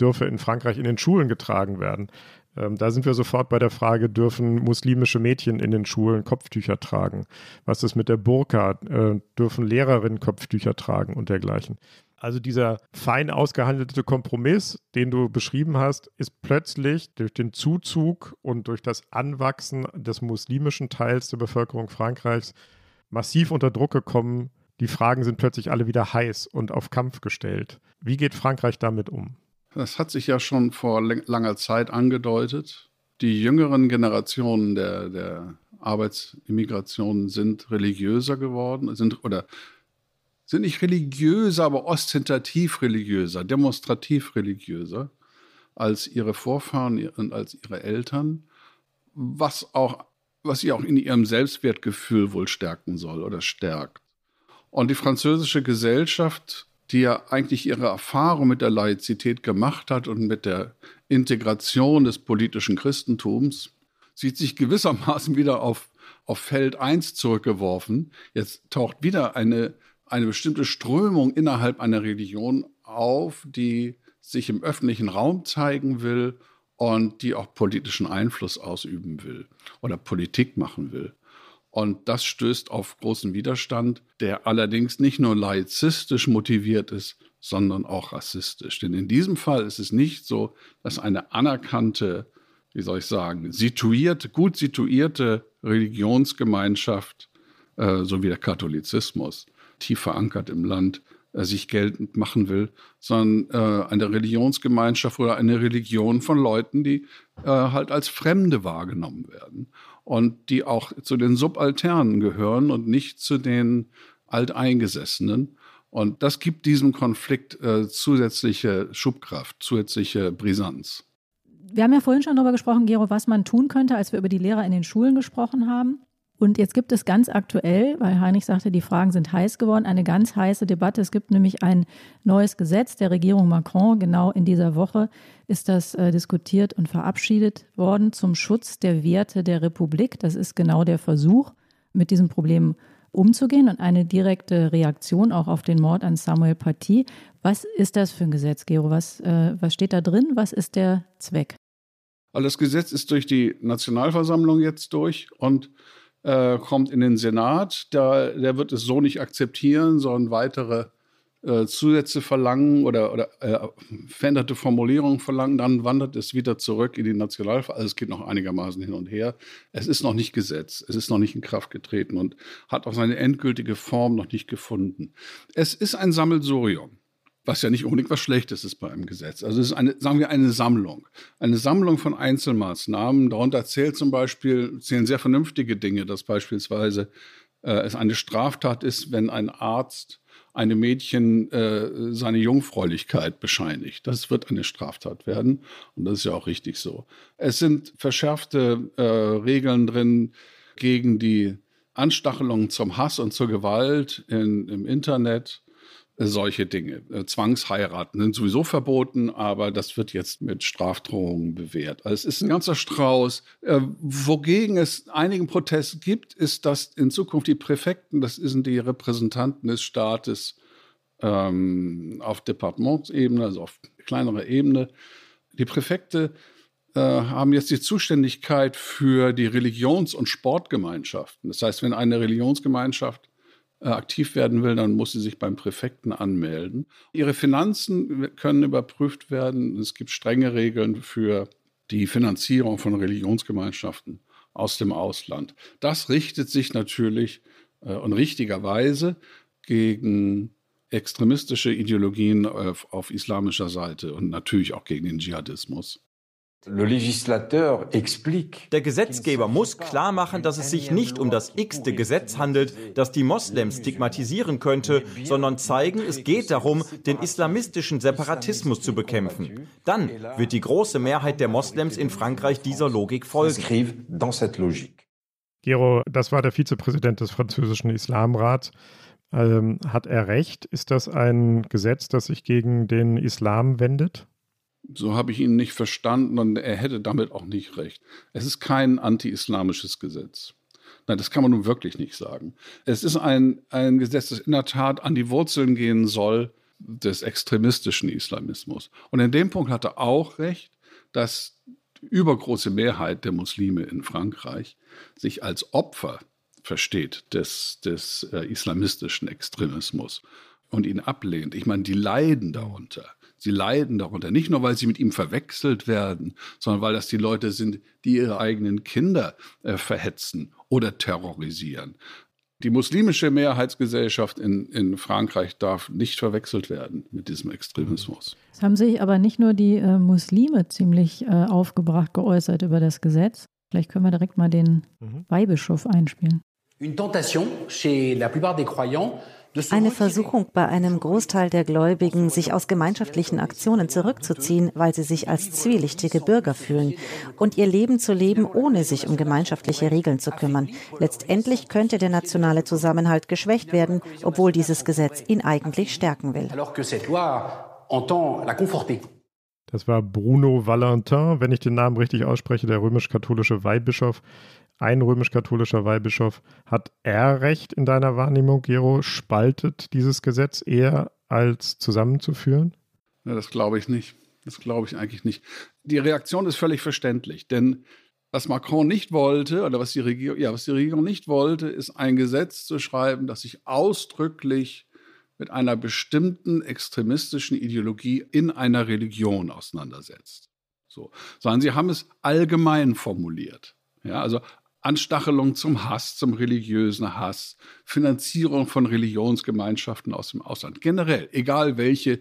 Speaker 1: dürfe in Frankreich in den Schulen getragen werden. Ähm, da sind wir sofort bei der Frage, dürfen muslimische Mädchen in den Schulen Kopftücher tragen? Was ist mit der Burka? Äh, dürfen Lehrerinnen Kopftücher tragen und dergleichen? Also dieser fein ausgehandelte Kompromiss, den du beschrieben hast, ist plötzlich durch den Zuzug und durch das Anwachsen des muslimischen Teils der Bevölkerung Frankreichs massiv unter Druck gekommen. Die Fragen sind plötzlich alle wieder heiß und auf Kampf gestellt. Wie geht Frankreich damit um?
Speaker 4: Das hat sich ja schon vor langer Zeit angedeutet. Die jüngeren Generationen der, der Arbeitsimmigrationen sind religiöser geworden, sind oder sind nicht religiöser, aber ostentativ religiöser, demonstrativ religiöser als ihre Vorfahren und als ihre Eltern, was auch was sie auch in ihrem Selbstwertgefühl wohl stärken soll oder stärkt. Und die französische Gesellschaft, die ja eigentlich ihre Erfahrung mit der Laizität gemacht hat und mit der Integration des politischen Christentums, sieht sich gewissermaßen wieder auf, auf Feld 1 zurückgeworfen. Jetzt taucht wieder eine eine bestimmte Strömung innerhalb einer Religion auf, die sich im öffentlichen Raum zeigen will und die auch politischen Einfluss ausüben will oder Politik machen will. Und das stößt auf großen Widerstand, der allerdings nicht nur laizistisch motiviert ist, sondern auch rassistisch. Denn in diesem Fall ist es nicht so, dass eine anerkannte, wie soll ich sagen, situierte, gut situierte Religionsgemeinschaft, äh, so wie der Katholizismus, tief verankert im Land, äh, sich geltend machen will, sondern äh, eine Religionsgemeinschaft oder eine Religion von Leuten, die äh, halt als Fremde wahrgenommen werden und die auch zu den Subalternen gehören und nicht zu den Alteingesessenen. Und das gibt diesem Konflikt äh, zusätzliche Schubkraft, zusätzliche Brisanz.
Speaker 2: Wir haben ja vorhin schon darüber gesprochen, Gero, was man tun könnte, als wir über die Lehrer in den Schulen gesprochen haben. Und jetzt gibt es ganz aktuell, weil Heinrich sagte, die Fragen sind heiß geworden, eine ganz heiße Debatte. Es gibt nämlich ein neues Gesetz der Regierung Macron. Genau in dieser Woche ist das äh, diskutiert und verabschiedet worden zum Schutz der Werte der Republik. Das ist genau der Versuch, mit diesem Problem umzugehen und eine direkte Reaktion auch auf den Mord an Samuel Paty. Was ist das für ein Gesetz, Gero? Was, äh, was steht da drin? Was ist der Zweck?
Speaker 4: Das Gesetz ist durch die Nationalversammlung jetzt durch und äh, kommt in den Senat. Da, der wird es so nicht akzeptieren, sondern weitere äh, Zusätze verlangen oder, oder äh, veränderte Formulierungen verlangen, dann wandert es wieder zurück in die Nationalverfassung. Also es geht noch einigermaßen hin und her. Es ist noch nicht Gesetz, es ist noch nicht in Kraft getreten und hat auch seine endgültige Form noch nicht gefunden. Es ist ein Sammelsurium was ja nicht unbedingt was Schlechtes ist bei einem Gesetz. Also es ist eine, sagen wir, eine Sammlung. Eine Sammlung von Einzelmaßnahmen. Darunter zählt zum Beispiel, zählen sehr vernünftige Dinge, dass beispielsweise äh, es eine Straftat ist, wenn ein Arzt einem Mädchen äh, seine Jungfräulichkeit bescheinigt. Das wird eine Straftat werden und das ist ja auch richtig so. Es sind verschärfte äh, Regeln drin gegen die Anstachelung zum Hass und zur Gewalt in, im Internet solche Dinge. Äh, Zwangsheiraten sind sowieso verboten, aber das wird jetzt mit Strafdrohungen bewährt. Also es ist ein ganzer Strauß. Äh, wogegen es einigen Protest gibt, ist, dass in Zukunft die Präfekten, das sind die Repräsentanten des Staates ähm, auf Departementsebene, also auf kleinerer Ebene, die Präfekte äh, haben jetzt die Zuständigkeit für die Religions- und Sportgemeinschaften. Das heißt, wenn eine Religionsgemeinschaft aktiv werden will, dann muss sie sich beim Präfekten anmelden. Ihre Finanzen können überprüft werden. Es gibt strenge Regeln für die Finanzierung von Religionsgemeinschaften aus dem Ausland. Das richtet sich natürlich äh, und richtigerweise gegen extremistische Ideologien auf, auf islamischer Seite und natürlich auch gegen den Dschihadismus.
Speaker 14: Der Gesetzgeber muss klar machen, dass es sich nicht um das x-te Gesetz handelt, das die Moslems stigmatisieren könnte, sondern zeigen, es geht darum, den islamistischen Separatismus zu bekämpfen. Dann wird die große Mehrheit der Moslems in Frankreich dieser Logik folgen.
Speaker 1: Gero, das war der Vizepräsident des französischen Islamrats. Ähm, hat er recht? Ist das ein Gesetz, das sich gegen den Islam wendet?
Speaker 4: So habe ich ihn nicht verstanden und er hätte damit auch nicht recht. Es ist kein anti-islamisches Gesetz. Nein, das kann man nun wirklich nicht sagen. Es ist ein, ein Gesetz, das in der Tat an die Wurzeln gehen soll des extremistischen Islamismus. Und in dem Punkt hat er auch recht, dass die übergroße Mehrheit der Muslime in Frankreich sich als Opfer versteht des, des äh, islamistischen Extremismus und ihn ablehnt. Ich meine, die leiden darunter. Sie leiden darunter. Nicht nur, weil sie mit ihm verwechselt werden, sondern weil das die Leute sind, die ihre eigenen Kinder äh, verhetzen oder terrorisieren. Die muslimische Mehrheitsgesellschaft in, in Frankreich darf nicht verwechselt werden mit diesem Extremismus.
Speaker 2: Es haben sich aber nicht nur die äh, Muslime ziemlich äh, aufgebracht geäußert über das Gesetz. Vielleicht können wir direkt mal den mhm. Weihbischof einspielen.
Speaker 9: Eine Versuchung bei einem Großteil der Gläubigen, sich aus gemeinschaftlichen Aktionen zurückzuziehen, weil sie sich als zwielichtige Bürger fühlen und ihr Leben zu leben, ohne sich um gemeinschaftliche Regeln zu kümmern. Letztendlich könnte der nationale Zusammenhalt geschwächt werden, obwohl dieses Gesetz ihn eigentlich stärken will.
Speaker 1: Das war Bruno Valentin, wenn ich den Namen richtig ausspreche, der römisch-katholische Weihbischof ein römisch-katholischer Weihbischof. Hat er recht in deiner Wahrnehmung, Gero? Spaltet dieses Gesetz eher als zusammenzuführen?
Speaker 4: Ja, das glaube ich nicht. Das glaube ich eigentlich nicht. Die Reaktion ist völlig verständlich, denn was Macron nicht wollte, oder was die, Regierung, ja, was die Regierung nicht wollte, ist ein Gesetz zu schreiben, das sich ausdrücklich mit einer bestimmten extremistischen Ideologie in einer Religion auseinandersetzt. So. Sondern sie haben es allgemein formuliert. Ja, also Anstachelung zum Hass, zum religiösen Hass, Finanzierung von Religionsgemeinschaften aus dem Ausland. Generell, egal welche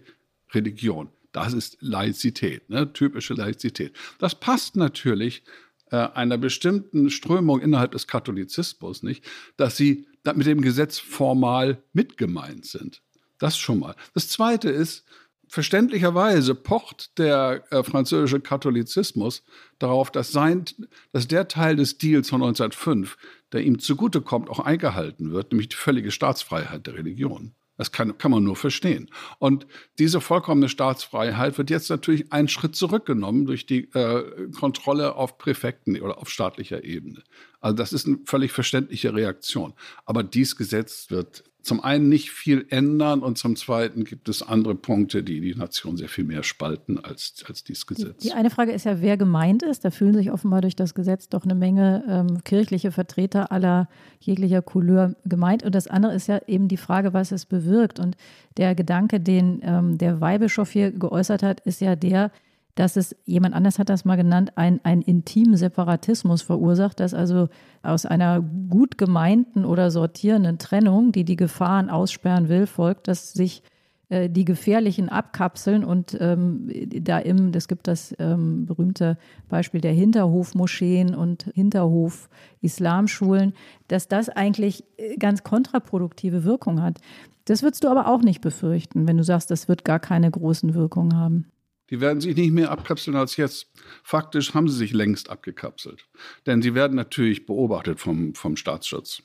Speaker 4: Religion. Das ist Laizität, ne? typische Laizität. Das passt natürlich äh, einer bestimmten Strömung innerhalb des Katholizismus nicht, dass sie mit dem Gesetz formal mitgemeint sind. Das schon mal. Das Zweite ist, verständlicherweise pocht der äh, französische Katholizismus darauf, dass, sein, dass der Teil des Deals von 1905, der ihm zugutekommt, auch eingehalten wird, nämlich die völlige Staatsfreiheit der Religion. Das kann, kann man nur verstehen. Und diese vollkommene Staatsfreiheit wird jetzt natürlich einen Schritt zurückgenommen durch die äh, Kontrolle auf Präfekten oder auf staatlicher Ebene. Also das ist eine völlig verständliche Reaktion. Aber dieses Gesetz wird zum einen nicht viel ändern und zum zweiten gibt es andere Punkte, die die Nation sehr viel mehr spalten als, als dieses Gesetz.
Speaker 2: Die eine Frage ist ja, wer gemeint ist. Da fühlen sich offenbar durch das Gesetz doch eine Menge ähm, kirchliche Vertreter aller jeglicher Couleur gemeint. Und das andere ist ja eben die Frage, was es bewirkt. Und der Gedanke, den ähm, der Weihbischof hier geäußert hat, ist ja der, dass es, jemand anders hat das mal genannt, ein, ein intimen Separatismus verursacht, dass also aus einer gut gemeinten oder sortierenden Trennung, die die Gefahren aussperren will, folgt, dass sich äh, die gefährlichen abkapseln und ähm, da im, das gibt das ähm, berühmte Beispiel der Hinterhofmoscheen und Hinterhof-Islamschulen, dass das eigentlich äh, ganz kontraproduktive Wirkung hat. Das würdest du aber auch nicht befürchten, wenn du sagst, das wird gar keine großen Wirkungen haben.
Speaker 4: Die werden sich nicht mehr abkapseln als jetzt. Faktisch haben sie sich längst abgekapselt. Denn sie werden natürlich beobachtet vom, vom Staatsschutz,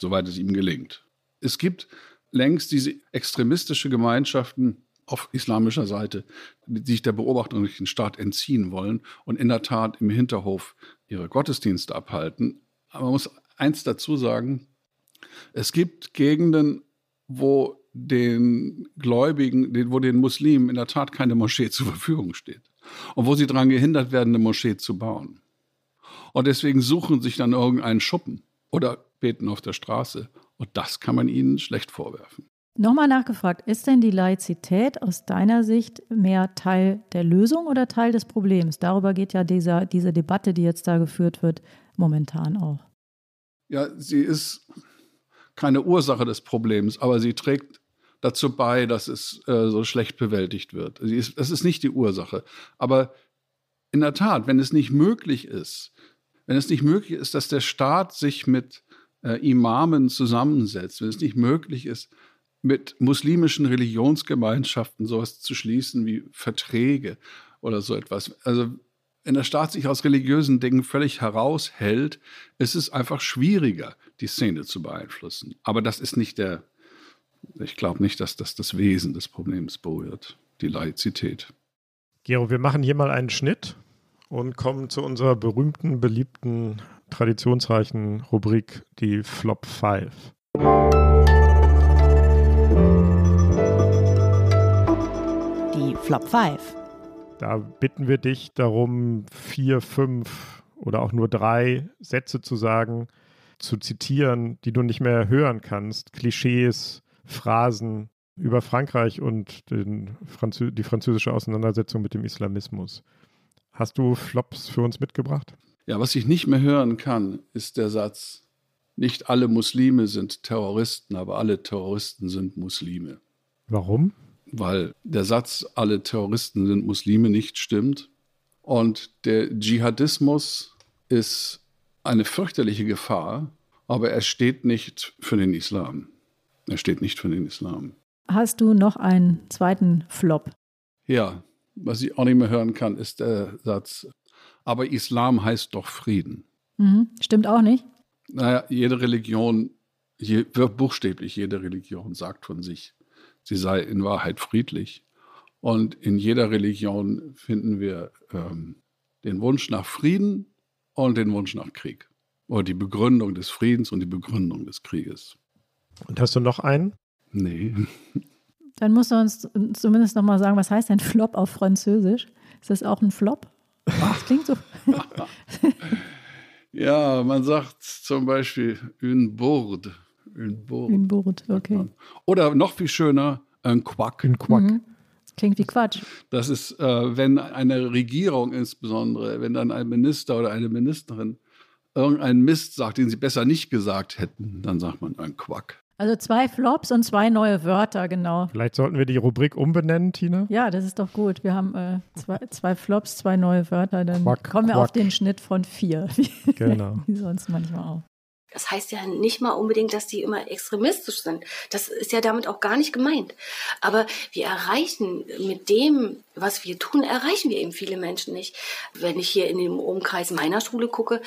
Speaker 4: soweit es ihm gelingt. Es gibt längst diese extremistische Gemeinschaften auf islamischer Seite, die sich der Beobachtung durch den Staat entziehen wollen und in der Tat im Hinterhof ihre Gottesdienste abhalten. Aber man muss eins dazu sagen, es gibt Gegenden, wo den Gläubigen, wo den Muslimen in der Tat keine Moschee zur Verfügung steht und wo sie daran gehindert werden, eine Moschee zu bauen. Und deswegen suchen sich dann irgendeinen Schuppen oder beten auf der Straße. Und das kann man ihnen schlecht vorwerfen.
Speaker 2: Nochmal nachgefragt, ist denn die Laizität aus deiner Sicht mehr Teil der Lösung oder Teil des Problems? Darüber geht ja dieser, diese Debatte, die jetzt da geführt wird, momentan auch.
Speaker 4: Ja, sie ist keine Ursache des Problems, aber sie trägt dazu bei, dass es äh, so schlecht bewältigt wird. Ist, das ist nicht die Ursache. Aber in der Tat, wenn es nicht möglich ist, wenn es nicht möglich ist, dass der Staat sich mit äh, Imamen zusammensetzt, wenn es nicht möglich ist, mit muslimischen Religionsgemeinschaften sowas zu schließen wie Verträge oder so etwas. Also wenn der Staat sich aus religiösen Dingen völlig heraushält, ist es einfach schwieriger, die Szene zu beeinflussen. Aber das ist nicht der, ich glaube nicht, dass das das Wesen des Problems berührt, die Laizität.
Speaker 1: Gero, wir machen hier mal einen Schnitt und kommen zu unserer berühmten, beliebten, traditionsreichen Rubrik, die Flop 5.
Speaker 3: Die Flop 5.
Speaker 1: Da bitten wir dich darum, vier, fünf oder auch nur drei Sätze zu sagen, zu zitieren, die du nicht mehr hören kannst. Klischees, Phrasen über Frankreich und Franzö die französische Auseinandersetzung mit dem Islamismus. Hast du Flops für uns mitgebracht?
Speaker 4: Ja, was ich nicht mehr hören kann, ist der Satz, nicht alle Muslime sind Terroristen, aber alle Terroristen sind Muslime.
Speaker 1: Warum?
Speaker 4: Weil der Satz, alle Terroristen sind Muslime, nicht stimmt. Und der Dschihadismus ist eine fürchterliche Gefahr, aber er steht nicht für den Islam. Er steht nicht für den Islam.
Speaker 2: Hast du noch einen zweiten Flop?
Speaker 4: Ja, was ich auch nicht mehr hören kann, ist der Satz, aber Islam heißt doch Frieden.
Speaker 2: Mhm. Stimmt auch nicht.
Speaker 4: Naja, jede Religion, je, buchstäblich jede Religion sagt von sich, sie sei in Wahrheit friedlich. Und in jeder Religion finden wir ähm, den Wunsch nach Frieden und den Wunsch nach Krieg. Oder die Begründung des Friedens und die Begründung des Krieges.
Speaker 1: Und hast du noch einen?
Speaker 4: Nee.
Speaker 2: Dann musst du uns zumindest noch mal sagen, was heißt denn Flop auf Französisch? Ist das auch ein Flop? Das klingt so.
Speaker 4: ja, man sagt zum Beispiel une bourde.
Speaker 2: Une bourde. Une bourde, okay.
Speaker 4: Oder noch viel schöner, ein Quack.
Speaker 1: Ein Quack. Mhm.
Speaker 2: Klingt wie Quatsch.
Speaker 4: Das ist, äh, wenn eine Regierung insbesondere, wenn dann ein Minister oder eine Ministerin irgendeinen Mist sagt, den sie besser nicht gesagt hätten, dann sagt man ein Quack.
Speaker 2: Also zwei Flops und zwei neue Wörter, genau.
Speaker 1: Vielleicht sollten wir die Rubrik umbenennen, Tina?
Speaker 2: Ja, das ist doch gut. Wir haben äh, zwei, zwei, Flops, zwei neue Wörter. Dann
Speaker 1: Quack,
Speaker 2: kommen wir
Speaker 1: Quack.
Speaker 2: auf den Schnitt von vier.
Speaker 1: Genau.
Speaker 2: Wie sonst manchmal auch.
Speaker 15: Das heißt ja nicht mal unbedingt, dass die immer extremistisch sind. Das ist ja damit auch gar nicht gemeint. Aber wir erreichen mit dem, was wir tun, erreichen wir eben viele Menschen nicht. Wenn ich hier in dem Umkreis meiner Schule gucke,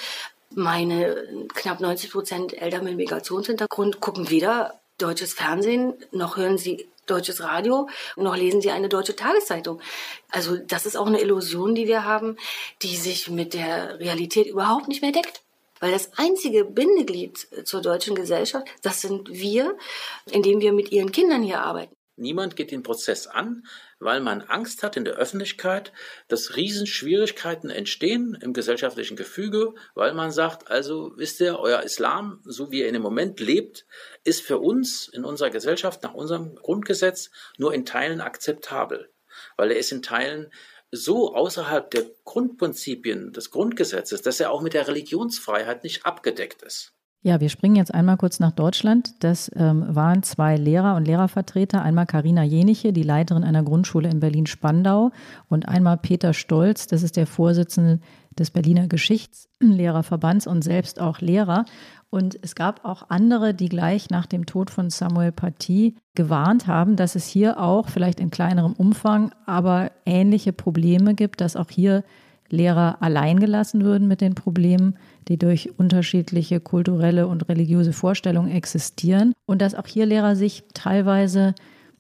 Speaker 15: meine knapp 90 Prozent Eltern mit Migrationshintergrund gucken weder deutsches Fernsehen, noch hören sie deutsches Radio, noch lesen sie eine deutsche Tageszeitung. Also das ist auch eine Illusion, die wir haben, die sich mit der Realität überhaupt nicht mehr deckt. Weil das einzige Bindeglied zur deutschen Gesellschaft, das sind wir, indem wir mit ihren Kindern hier arbeiten.
Speaker 16: Niemand geht den Prozess an, weil man Angst hat in der Öffentlichkeit, dass Riesenschwierigkeiten entstehen im gesellschaftlichen Gefüge, weil man sagt, also wisst ihr, euer Islam, so wie er im Moment lebt, ist für uns in unserer Gesellschaft nach unserem Grundgesetz nur in Teilen akzeptabel, weil er ist in Teilen so außerhalb der Grundprinzipien des Grundgesetzes, dass er auch mit der Religionsfreiheit nicht abgedeckt ist.
Speaker 2: Ja, wir springen jetzt einmal kurz nach Deutschland. Das ähm, waren zwei Lehrer und Lehrervertreter. Einmal Karina Jeniche, die Leiterin einer Grundschule in Berlin-Spandau und einmal Peter Stolz, das ist der Vorsitzende des Berliner Geschichtslehrerverbands und selbst auch Lehrer. Und es gab auch andere, die gleich nach dem Tod von Samuel Paty gewarnt haben, dass es hier auch vielleicht in kleinerem Umfang, aber ähnliche Probleme gibt, dass auch hier Lehrer allein gelassen würden mit den Problemen, die durch unterschiedliche kulturelle und religiöse Vorstellungen existieren und dass auch hier Lehrer sich teilweise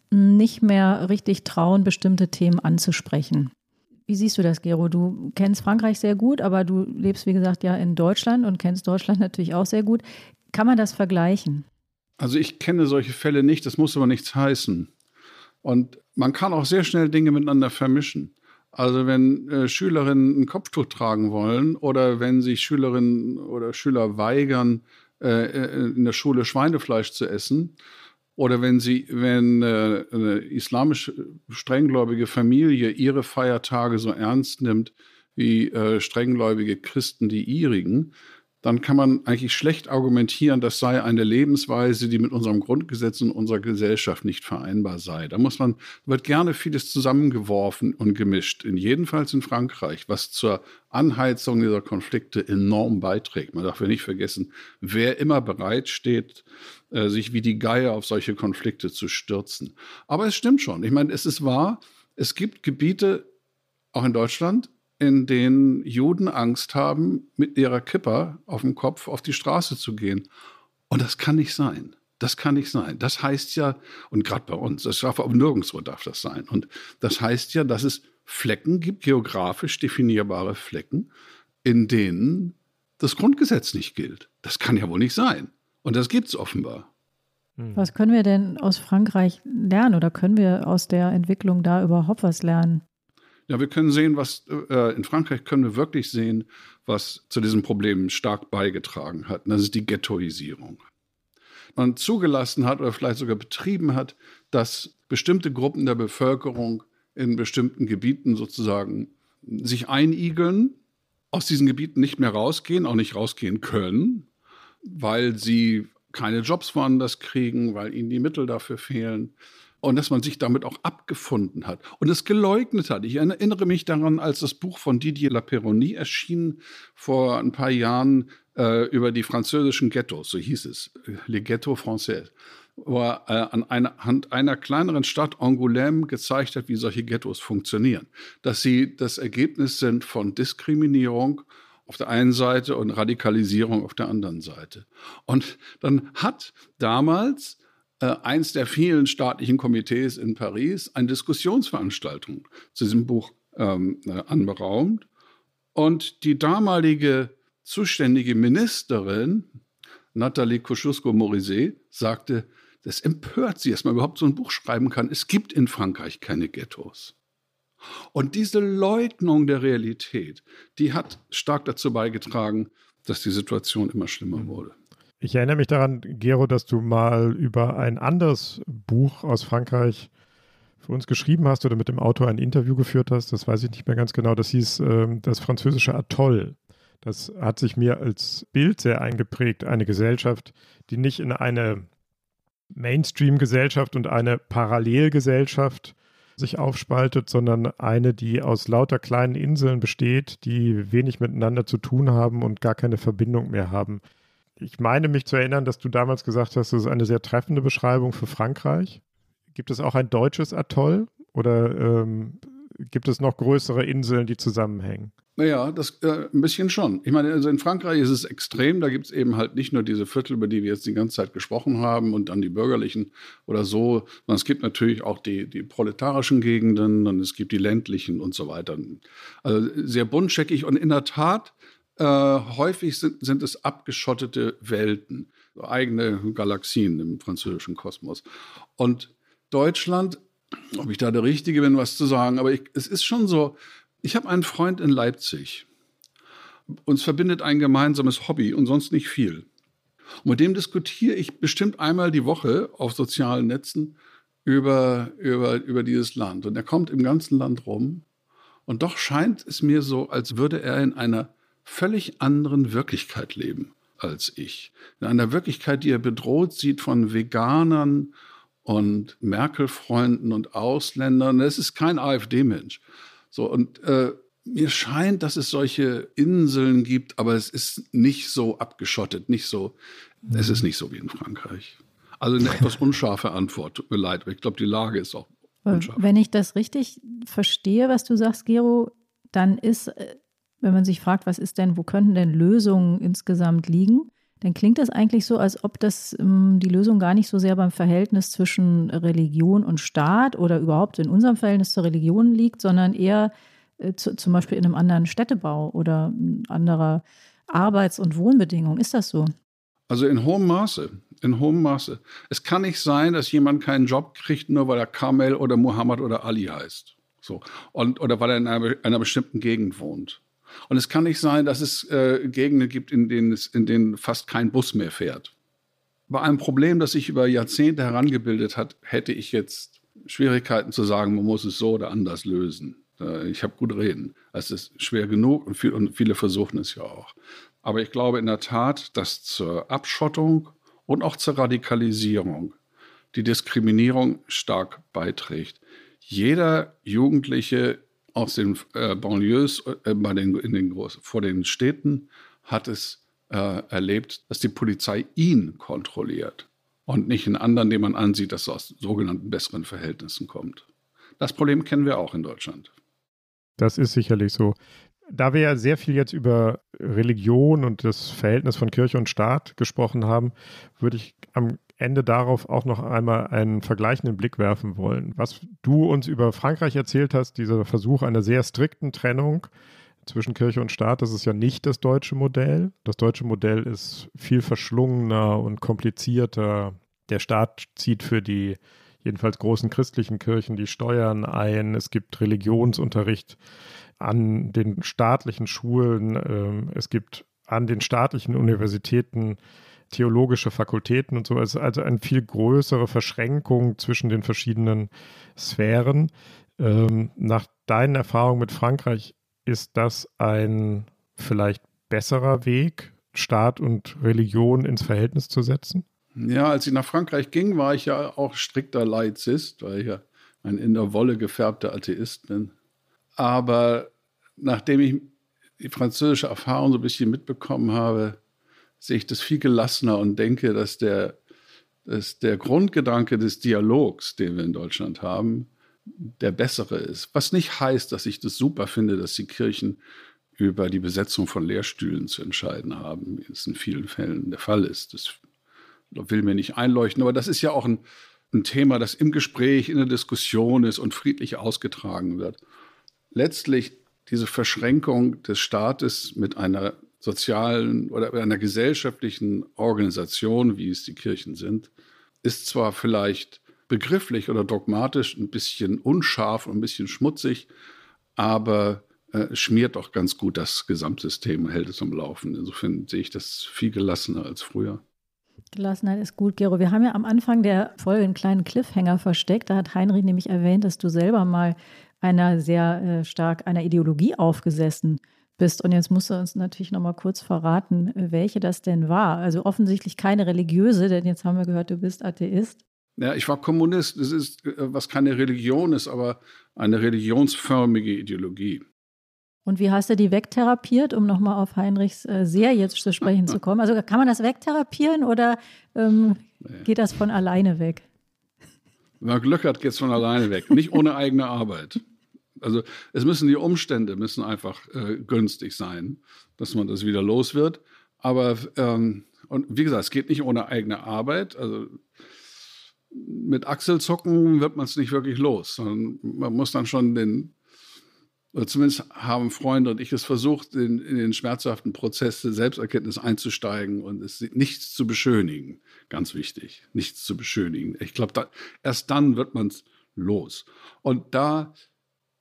Speaker 2: nicht mehr richtig trauen, bestimmte Themen anzusprechen. Wie siehst du das, Gero? Du kennst Frankreich sehr gut, aber du lebst, wie gesagt, ja in Deutschland und kennst Deutschland natürlich auch sehr gut. Kann man das vergleichen?
Speaker 4: Also ich kenne solche Fälle nicht, das muss aber nichts heißen. Und man kann auch sehr schnell Dinge miteinander vermischen. Also wenn äh, Schülerinnen ein Kopftuch tragen wollen oder wenn sich Schülerinnen oder Schüler weigern, äh, äh, in der Schule Schweinefleisch zu essen, oder wenn sie, wenn äh, eine islamisch strenggläubige Familie ihre Feiertage so ernst nimmt wie äh, strenggläubige Christen die ihrigen, dann kann man eigentlich schlecht argumentieren, das sei eine Lebensweise, die mit unserem Grundgesetz und unserer Gesellschaft nicht vereinbar sei. Da muss man, wird gerne vieles zusammengeworfen und gemischt. In jedenfalls in Frankreich, was zur Anheizung dieser Konflikte enorm beiträgt. Man darf ja nicht vergessen, wer immer bereit steht, äh, sich wie die Geier auf solche Konflikte zu stürzen. Aber es stimmt schon. Ich meine, es ist wahr, es gibt Gebiete, auch in Deutschland, in denen Juden Angst haben, mit ihrer Kipper auf dem Kopf auf die Straße zu gehen. Und das kann nicht sein. Das kann nicht sein. Das heißt ja, und gerade bei uns, das darf aber nirgendwo darf das sein. Und das heißt ja, dass es Flecken gibt, geografisch definierbare Flecken, in denen das Grundgesetz nicht gilt. Das kann ja wohl nicht sein. Und das gibt es offenbar.
Speaker 2: Hm. Was können wir denn aus Frankreich lernen oder können wir aus der Entwicklung da überhaupt was lernen?
Speaker 4: Ja, wir können sehen, was äh, in Frankreich können wir wirklich sehen, was zu diesem Problem stark beigetragen hat. Und das ist die Ghettoisierung. Man zugelassen hat oder vielleicht sogar betrieben hat, dass bestimmte Gruppen der Bevölkerung in bestimmten Gebieten sozusagen sich einigeln, aus diesen Gebieten nicht mehr rausgehen, auch nicht rausgehen können, weil sie keine Jobs woanders kriegen, weil ihnen die Mittel dafür fehlen und dass man sich damit auch abgefunden hat und es geleugnet hat. Ich erinnere mich daran, als das Buch von Didier Laperonie erschien vor ein paar Jahren äh, über die französischen Ghettos, so hieß es, Les Ghettos Français, wo er äh, an einer, Hand einer kleineren Stadt Angoulême gezeigt hat, wie solche Ghettos funktionieren. Dass sie das Ergebnis sind von Diskriminierung auf der einen Seite und Radikalisierung auf der anderen Seite. Und dann hat damals eins der vielen staatlichen Komitees in Paris eine Diskussionsveranstaltung zu diesem Buch ähm, äh, anberaumt. Und die damalige zuständige Ministerin, Nathalie Kosciusko-Morizet, sagte, das empört sie, dass man überhaupt so ein Buch schreiben kann. Es gibt in Frankreich keine Ghettos. Und diese Leugnung der Realität, die hat stark dazu beigetragen, dass die Situation immer schlimmer wurde.
Speaker 1: Ich erinnere mich daran, Gero, dass du mal über ein anderes Buch aus Frankreich für uns geschrieben hast oder mit dem Autor ein Interview geführt hast. Das weiß ich nicht mehr ganz genau. Das hieß ähm, das französische Atoll. Das hat sich mir als Bild sehr eingeprägt. Eine Gesellschaft, die nicht in eine Mainstream-Gesellschaft und eine Parallelgesellschaft sich aufspaltet, sondern eine, die aus lauter kleinen Inseln besteht, die wenig miteinander zu tun haben und gar keine Verbindung mehr haben ich meine mich zu erinnern, dass du damals gesagt hast, das ist eine sehr treffende Beschreibung für Frankreich. Gibt es auch ein deutsches Atoll oder ähm, gibt es noch größere Inseln, die zusammenhängen?
Speaker 4: Naja, das äh, ein bisschen schon. Ich meine, also in Frankreich ist es extrem. Da gibt es eben halt nicht nur diese Viertel, über die wir jetzt die ganze Zeit gesprochen haben und dann die bürgerlichen oder so, sondern es gibt natürlich auch die, die proletarischen Gegenden und es gibt die ländlichen und so weiter. Also sehr buntscheckig und in der Tat Äh, häufig sind, sind es abgeschottete Welten, eigene Galaxien im französischen Kosmos. Und Deutschland, ob ich da der Richtige bin, was zu sagen, aber ich, es ist schon so, ich habe einen Freund in Leipzig. Uns verbindet ein gemeinsames Hobby und sonst nicht viel. Und mit dem diskutiere ich bestimmt einmal die Woche auf sozialen Netzen über, über, über dieses Land. Und er kommt im ganzen Land rum. Und doch scheint es mir so, als würde er in einer völlig anderen Wirklichkeit leben als ich. In einer Wirklichkeit, die er bedroht sieht von Veganern und Merkel-Freunden und Ausländern. Es ist kein AfD-Mensch. So, und äh, mir scheint, dass es solche Inseln gibt, aber es ist nicht so abgeschottet, nicht so, mhm. es ist nicht so wie in Frankreich. Also eine etwas unscharfe Antwort, tut mir leid, aber ich glaube, die Lage ist auch unscharf.
Speaker 2: Wenn ich das richtig verstehe, was du sagst, Gero, dann ist, äh, wenn man sich fragt, was ist denn, wo könnten denn Lösungen insgesamt liegen, dann klingt das eigentlich so, als ob das ähm, die Lösung gar nicht so sehr beim Verhältnis zwischen Religion und Staat oder überhaupt in unserem Verhältnis zur Religion liegt, sondern eher äh, zu, zum Beispiel in einem anderen Städtebau oder anderer Arbeits- und Wohnbedingungen. Ist das so?
Speaker 4: Also in hohem Maße. In hohem Maße. Es kann nicht sein, dass jemand keinen Job kriegt, nur weil er Kamel oder Muhammad oder Ali heißt. So. Und, oder weil er in einer, einer bestimmten Gegend wohnt. Und es kann nicht sein, dass es äh, Gegenden gibt, in denen, es, in denen fast kein Bus mehr fährt. Bei einem Problem, das sich über Jahrzehnte herangebildet hat, hätte ich jetzt Schwierigkeiten zu sagen, man muss es so oder anders lösen. Äh, ich habe gut reden. Es ist schwer genug und, viel, und viele versuchen es ja auch. Aber ich glaube in der Tat, dass zur Abschottung und auch zur Radikalisierung die Diskriminierung stark beiträgt. Jeder Jugendliche aus den äh, Banlieues äh, bei den, in den Groß, vor den Städten hat es äh, erlebt, dass die Polizei ihn kontrolliert und nicht einen anderen, den man ansieht, dass er aus sogenannten besseren Verhältnissen kommt. Das Problem kennen wir auch in Deutschland.
Speaker 1: Das ist sicherlich so. Da wir ja sehr viel jetzt über Religion und das Verhältnis von Kirche und Staat gesprochen haben, würde ich am Ende darauf auch noch einmal einen vergleichenden Blick werfen wollen. Was du uns über Frankreich erzählt hast, dieser Versuch einer sehr strikten Trennung zwischen Kirche und Staat, das ist ja nicht das deutsche Modell. Das deutsche Modell ist viel verschlungener und komplizierter. Der Staat zieht für die jedenfalls großen christlichen Kirchen die Steuern ein. Es gibt Religionsunterricht an den staatlichen Schulen. Ähm, es gibt an den staatlichen Universitäten theologische Fakultäten und so. Es ist also eine viel größere Verschränkung zwischen den verschiedenen Sphären. Ähm, nach deinen Erfahrungen mit Frankreich ist das ein vielleicht besserer Weg, Staat und Religion ins Verhältnis zu setzen?
Speaker 4: Ja, als ich nach Frankreich ging, war ich ja auch strikter Laizist, weil ich ja ein in der Wolle gefärbter Atheist bin. Aber nachdem ich die französische Erfahrung so ein bisschen mitbekommen habe, sehe ich das viel gelassener und denke, dass der, dass der Grundgedanke des Dialogs, den wir in Deutschland haben, der bessere ist. Was nicht heißt, dass ich das super finde, dass die Kirchen über die Besetzung von Lehrstühlen zu entscheiden haben, wie es in vielen Fällen der Fall ist. Das will mir nicht einleuchten, aber das ist ja auch ein, ein Thema, das im Gespräch, in der Diskussion ist und friedlich ausgetragen wird. Letztlich diese Verschränkung des Staates mit einer sozialen oder einer gesellschaftlichen Organisation, wie es die Kirchen sind, ist zwar vielleicht begrifflich oder dogmatisch ein bisschen unscharf und ein bisschen schmutzig, aber äh, schmiert doch ganz gut das Gesamtsystem und hält es am Laufen. Insofern sehe ich das viel gelassener als früher.
Speaker 2: Gelassenheit ist gut, Gero. Wir haben ja am Anfang der Folge einen kleinen Cliffhanger versteckt. Da hat Heinrich nämlich erwähnt, dass du selber mal einer sehr äh, stark einer Ideologie aufgesessen bist. Und jetzt musst du uns natürlich noch mal kurz verraten, welche das denn war. Also offensichtlich keine religiöse, denn jetzt haben wir gehört, du bist Atheist.
Speaker 4: Ja, ich war Kommunist. Das ist, äh, was keine Religion ist, aber eine religionsförmige Ideologie.
Speaker 2: Und wie hast du die wegtherapiert, um nochmal auf Heinrichs äh, Serie zu sprechen zu kommen? Also kann man das wegtherapieren oder ähm, nee. geht das von alleine weg?
Speaker 4: Wenn man Glück hat, geht es von alleine weg. Nicht ohne eigene Arbeit. Also es müssen die Umstände müssen einfach äh, günstig sein, dass man das wieder los wird. Aber ähm, und wie gesagt, es geht nicht ohne eigene Arbeit. Also mit Achselzucken wird man es nicht wirklich los, sondern man muss dann schon den oder zumindest haben Freunde und ich es versucht, in, in den schmerzhaften Prozess der Selbsterkenntnis einzusteigen und es nichts zu beschönigen. Ganz wichtig, nichts zu beschönigen. Ich glaube, da, erst dann wird man es los. Und da,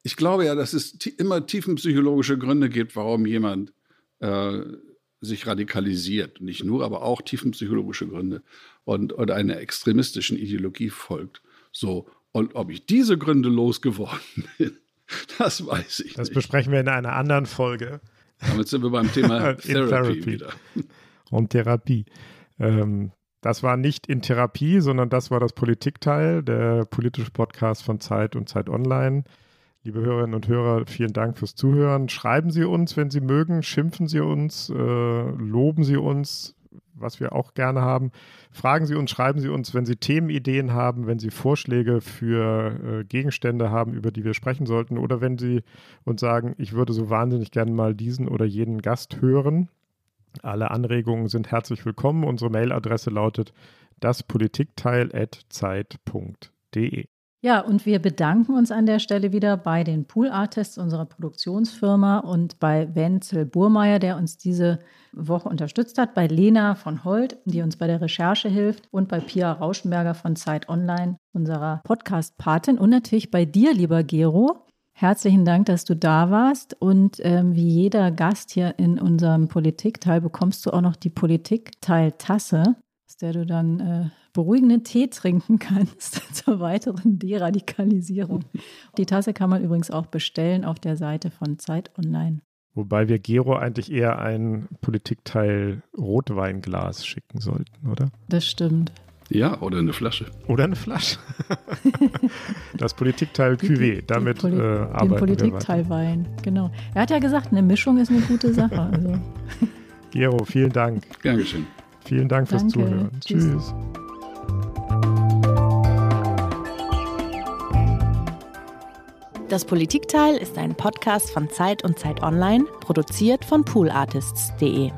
Speaker 4: ich glaube ja, dass es immer tiefenpsychologische Gründe gibt, warum jemand äh, sich radikalisiert. Nicht nur, aber auch tiefenpsychologische Gründe und, und einer extremistischen Ideologie folgt. So, und ob ich diese Gründe losgeworden bin, das weiß ich
Speaker 1: Das
Speaker 4: nicht.
Speaker 1: besprechen wir in einer anderen Folge.
Speaker 4: Damit sind wir beim Thema Therapy, Therapy. wieder.
Speaker 1: Und Therapie. Ähm, das war nicht in Therapie, sondern das war das Politikteil, der politische Podcast von Zeit und Zeit Online. Liebe Hörerinnen und Hörer, vielen Dank fürs Zuhören. Schreiben Sie uns, wenn Sie mögen, schimpfen Sie uns, äh, loben Sie uns, was wir auch gerne haben. Fragen Sie uns, schreiben Sie uns, wenn Sie Themenideen haben, wenn Sie Vorschläge für äh, Gegenstände haben, über die wir sprechen sollten, oder wenn Sie uns sagen, ich würde so wahnsinnig gerne mal diesen oder jenen Gast hören. Alle Anregungen sind herzlich willkommen. Unsere Mailadresse lautet daspolitikteil.zeit.de.
Speaker 2: Ja, und wir bedanken uns an der Stelle wieder bei den Pool Artists unserer Produktionsfirma und bei Wenzel Burmeier, der uns diese Woche unterstützt hat, bei Lena von Holt, die uns bei der Recherche hilft und bei Pia Rauschenberger von Zeit Online, unserer Podcast-Patin und natürlich bei dir, lieber Gero. Herzlichen Dank, dass du da warst. Und ähm, wie jeder Gast hier in unserem Politikteil bekommst du auch noch die Politikteil-Tasse, aus der du dann äh, beruhigenden Tee trinken kannst zur weiteren Deradikalisierung. Die Tasse kann man übrigens auch bestellen auf der Seite von Zeit Online.
Speaker 1: Wobei wir Gero eigentlich eher ein Politikteil Rotweinglas schicken sollten, oder?
Speaker 2: Das stimmt.
Speaker 4: Ja, oder eine Flasche.
Speaker 1: Oder eine Flasche. das Politikteil Cuvée, damit Poli äh, arbeiten
Speaker 2: den Politikteil Wein, genau. Er hat ja gesagt, eine Mischung ist eine gute Sache. Also.
Speaker 1: Gero, vielen Dank.
Speaker 4: Gern geschehen.
Speaker 1: Vielen Dank fürs
Speaker 2: Danke.
Speaker 1: Zuhören.
Speaker 2: Tschüss.
Speaker 1: Tschüss.
Speaker 3: Das Politikteil ist ein Podcast von Zeit und Zeit Online, produziert von poolartists.de.